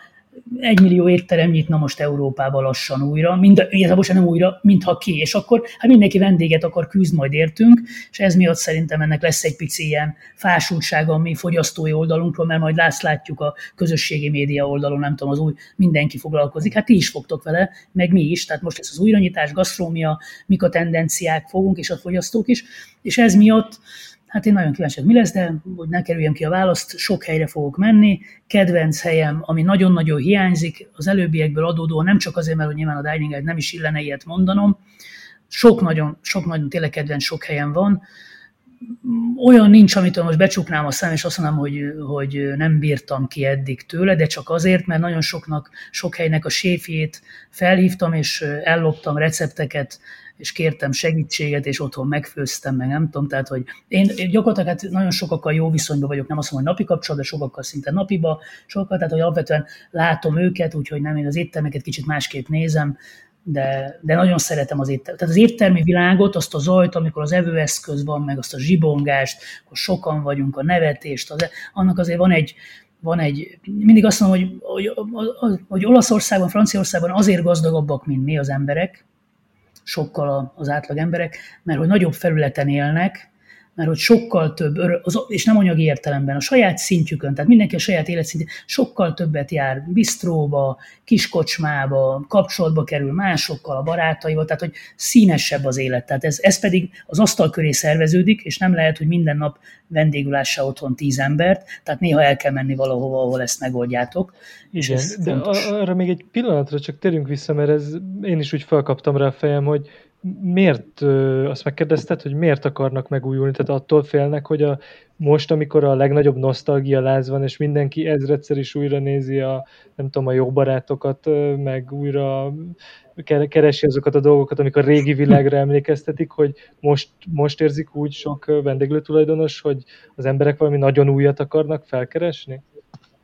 Speaker 2: egy millió étterem nyitna most Európában lassan újra, mind, igazából nem újra, mintha ki, és akkor hát mindenki vendéget akar küzd majd értünk, és ez miatt szerintem ennek lesz egy pici ilyen fásultsága a mi fogyasztói oldalunkról, mert majd lász, látjuk a közösségi média oldalon, nem tudom, az új, mindenki foglalkozik, hát ti is fogtok vele, meg mi is, tehát most ez az újranyitás, gasztrómia, mik a tendenciák fogunk, és a fogyasztók is, és ez miatt Hát én nagyon kíváncsi, mi lesz, de hogy ne kerüljem ki a választ, sok helyre fogok menni. Kedvenc helyem, ami nagyon-nagyon hiányzik, az előbbiekből adódóan, nem csak azért, mert hogy nyilván a dining nem is illene ilyet mondanom, sok nagyon, sok nagyon tényleg kedvenc sok helyen van. Olyan nincs, amitől most becsuknám a szem, és azt mondom, hogy, hogy nem bírtam ki eddig tőle, de csak azért, mert nagyon soknak, sok helynek a séfjét felhívtam, és elloptam recepteket, és kértem segítséget, és otthon megfőztem, meg nem tudom, tehát, hogy én, én gyakorlatilag hát nagyon sokakkal jó viszonyban vagyok, nem azt mondom, hogy napi kapcsolat, de sokakkal szinte napiba, sokkal, tehát, hogy alapvetően látom őket, úgyhogy nem, én az éttermeket kicsit másképp nézem, de, de nagyon szeretem az éttermet. Tehát az éttermi világot, azt a zajt, amikor az evőeszköz van, meg azt a zsibongást, akkor sokan vagyunk, a nevetést, az, annak azért van egy, van egy, mindig azt mondom, hogy, hogy, hogy Olaszországban, Franciaországban azért gazdagabbak, mint mi az emberek, sokkal az átlag emberek, mert hogy nagyobb felületen élnek, mert hogy sokkal több, és nem anyagi értelemben, a saját szintjükön, tehát mindenki a saját életszintjén sokkal többet jár bistróba, kiskocsmába, kapcsolatba kerül másokkal, a barátaival, tehát hogy színesebb az élet. Tehát ez, ez pedig az asztal köré szerveződik, és nem lehet, hogy minden nap vendégülással otthon tíz embert, tehát néha el kell menni valahova, ahol ezt megoldjátok.
Speaker 4: Igen, de arra még egy pillanatra csak térjünk vissza, mert ez, én is úgy felkaptam rá a fejem, hogy miért, azt megkérdezted, hogy miért akarnak megújulni? Tehát attól félnek, hogy a, most, amikor a legnagyobb nosztalgia láz van, és mindenki ezredszer is újra nézi a, nem tudom, a jó barátokat, meg újra keresi azokat a dolgokat, amik a régi világra emlékeztetik, hogy most, most érzik úgy sok vendéglő tulajdonos, hogy az emberek valami nagyon újat akarnak felkeresni?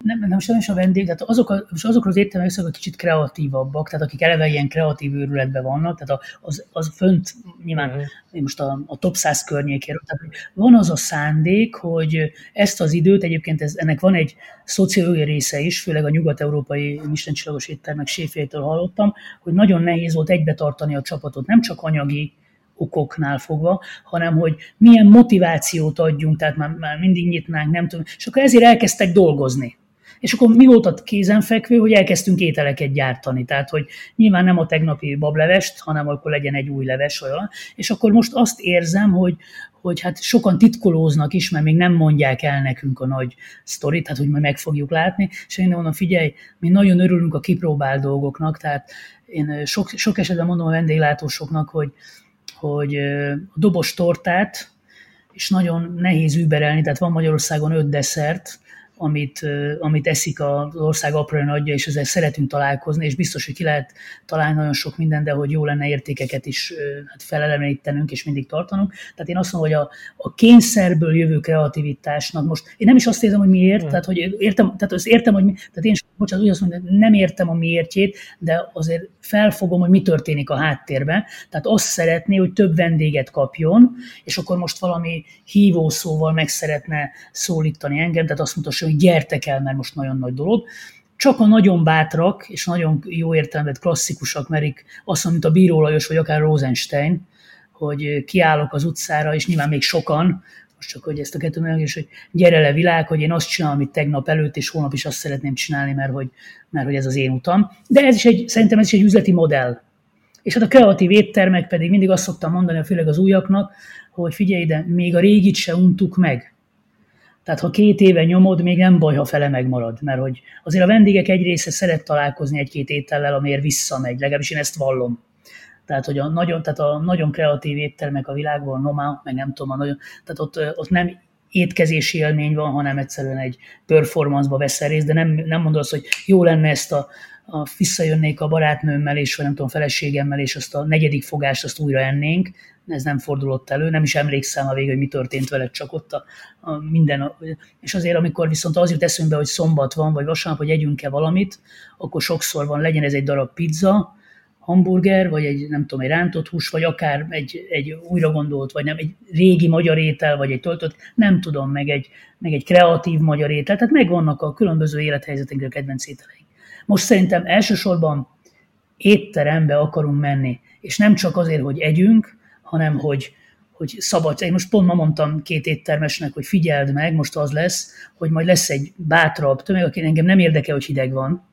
Speaker 2: Nem, nem sajnos a vendég, tehát azok, a, most azokról az értelmek hogy kicsit kreatívabbak, tehát akik eleve ilyen kreatív őrületben vannak, tehát az, az fönt nyilván uh-huh. most a, a top 100 környékéről, tehát van az a szándék, hogy ezt az időt, egyébként ez, ennek van egy szociológiai része is, főleg a nyugat-európai mistencsillagos éttermek séfjétől hallottam, hogy nagyon nehéz volt egybe tartani a csapatot, nem csak anyagi okoknál fogva, hanem hogy milyen motivációt adjunk, tehát már, már mindig nyitnánk, nem tudom, és akkor ezért elkezdtek dolgozni. És akkor mi volt kézenfekvő, hogy elkezdtünk ételeket gyártani. Tehát, hogy nyilván nem a tegnapi bablevest, hanem akkor legyen egy új leves olyan. És akkor most azt érzem, hogy, hogy hát sokan titkolóznak is, mert még nem mondják el nekünk a nagy sztorit, tehát hogy majd meg fogjuk látni, és én mondom, figyelj, mi nagyon örülünk a kipróbált dolgoknak, tehát én sok, sok esetben mondom a vendéglátósoknak, hogy, hogy a dobos tortát, és nagyon nehéz überelni, tehát van Magyarországon öt desszert, amit, amit eszik az ország apró adja, és ezzel szeretünk találkozni, és biztos, hogy ki lehet találni nagyon sok minden, de hogy jó lenne értékeket is hát felelemenítenünk és mindig tartanunk. Tehát én azt mondom, hogy a, a kényszerből jövő kreativitásnak most, én nem is azt érzem, hogy miért, hmm. tehát hogy értem, tehát azt értem, hogy mi, tehát én bocsánat, úgy azt mondom, nem értem a miértjét, de azért felfogom, hogy mi történik a háttérben. Tehát azt szeretné, hogy több vendéget kapjon, és akkor most valami hívószóval meg szeretne szólítani engem, tehát azt mondta, hogy gyertek el, mert most nagyon nagy dolog. Csak a nagyon bátrak, és nagyon jó értelemben klasszikusak merik azt mondja, mint a Bíró Lajos, vagy akár Rosenstein, hogy kiállok az utcára, és nyilván még sokan, most csak hogy ezt a kettőt meg is, hogy gyere le világ, hogy én azt csinálom, amit tegnap előtt, és holnap is azt szeretném csinálni, mert hogy, mert hogy ez az én utam. De ez is egy, szerintem ez is egy üzleti modell. És hát a kreatív éttermek pedig mindig azt szoktam mondani, főleg az újaknak, hogy figyelj ide, még a régit se untuk meg. Tehát ha két éve nyomod, még nem baj, ha fele megmarad, mert hogy azért a vendégek egy része szeret találkozni egy-két étellel, amiért visszamegy, legalábbis én ezt vallom. Tehát, hogy a nagyon, tehát a nagyon kreatív éttermek a világban, Noma, meg nem tudom, a nagyon, tehát ott, ott nem étkezési élmény van, hanem egyszerűen egy performance-ba veszel részt, de nem, nem mondod azt, hogy jó lenne ezt a, a visszajönnék a barátnőmmel és vagy nem tudom, feleségemmel, és azt a negyedik fogást azt újra ennénk, ez nem fordulott elő, nem is emlékszem a végig, hogy mi történt veled, csak ott a, a minden. És azért, amikor viszont az jut eszünkbe, hogy szombat van, vagy vasárnap, hogy együnk-e valamit, akkor sokszor van, legyen ez egy darab pizza, hamburger, vagy egy, nem tudom, egy rántott hús, vagy akár egy, egy újra gondolt, vagy nem, egy régi magyar étel, vagy egy töltött, nem tudom, meg egy, meg egy kreatív magyar étel, tehát megvannak a különböző élethelyzetekre a kedvenc ételeink. Most szerintem elsősorban étterembe akarunk menni, és nem csak azért, hogy együnk, hanem hogy, hogy szabad. Én most pont ma mondtam két éttermesnek, hogy figyeld meg, most az lesz, hogy majd lesz egy bátrabb tömeg, aki engem nem érdekel, hogy hideg van,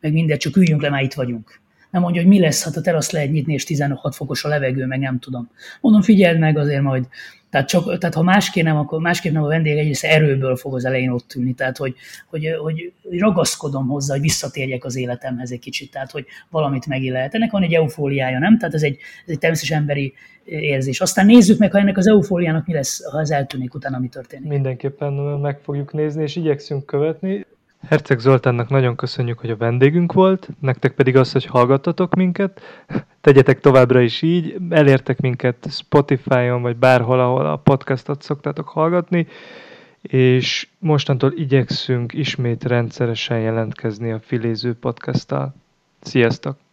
Speaker 2: meg mindegy, csak üljünk le, már itt vagyunk. Nem mondja, hogy mi lesz, hát a terasz lehet nyitni, és 16 fokos a levegő, meg nem tudom. Mondom, figyeld meg, azért majd tehát, csak, tehát ha másképp nem, akkor másképp nem a vendég egyrészt erőből fog az elején ott ülni, tehát hogy, hogy, hogy ragaszkodom hozzá, hogy visszatérjek az életemhez egy kicsit, tehát hogy valamit megint lehet. Ennek van egy eufóliája, nem? Tehát ez egy, ez egy természetes emberi érzés. Aztán nézzük meg, ha ennek az eufóliának mi lesz, ha ez eltűnik utána, mi történik.
Speaker 4: Mindenképpen meg fogjuk nézni, és igyekszünk követni. Herceg Zoltánnak nagyon köszönjük, hogy a vendégünk volt, nektek pedig az, hogy hallgattatok minket. [laughs] Tegyetek továbbra is így, elértek minket Spotify-on, vagy bárhol, ahol a podcastot szoktátok hallgatni, és mostantól igyekszünk ismét rendszeresen jelentkezni a Filéző podcasttal. Sziasztok!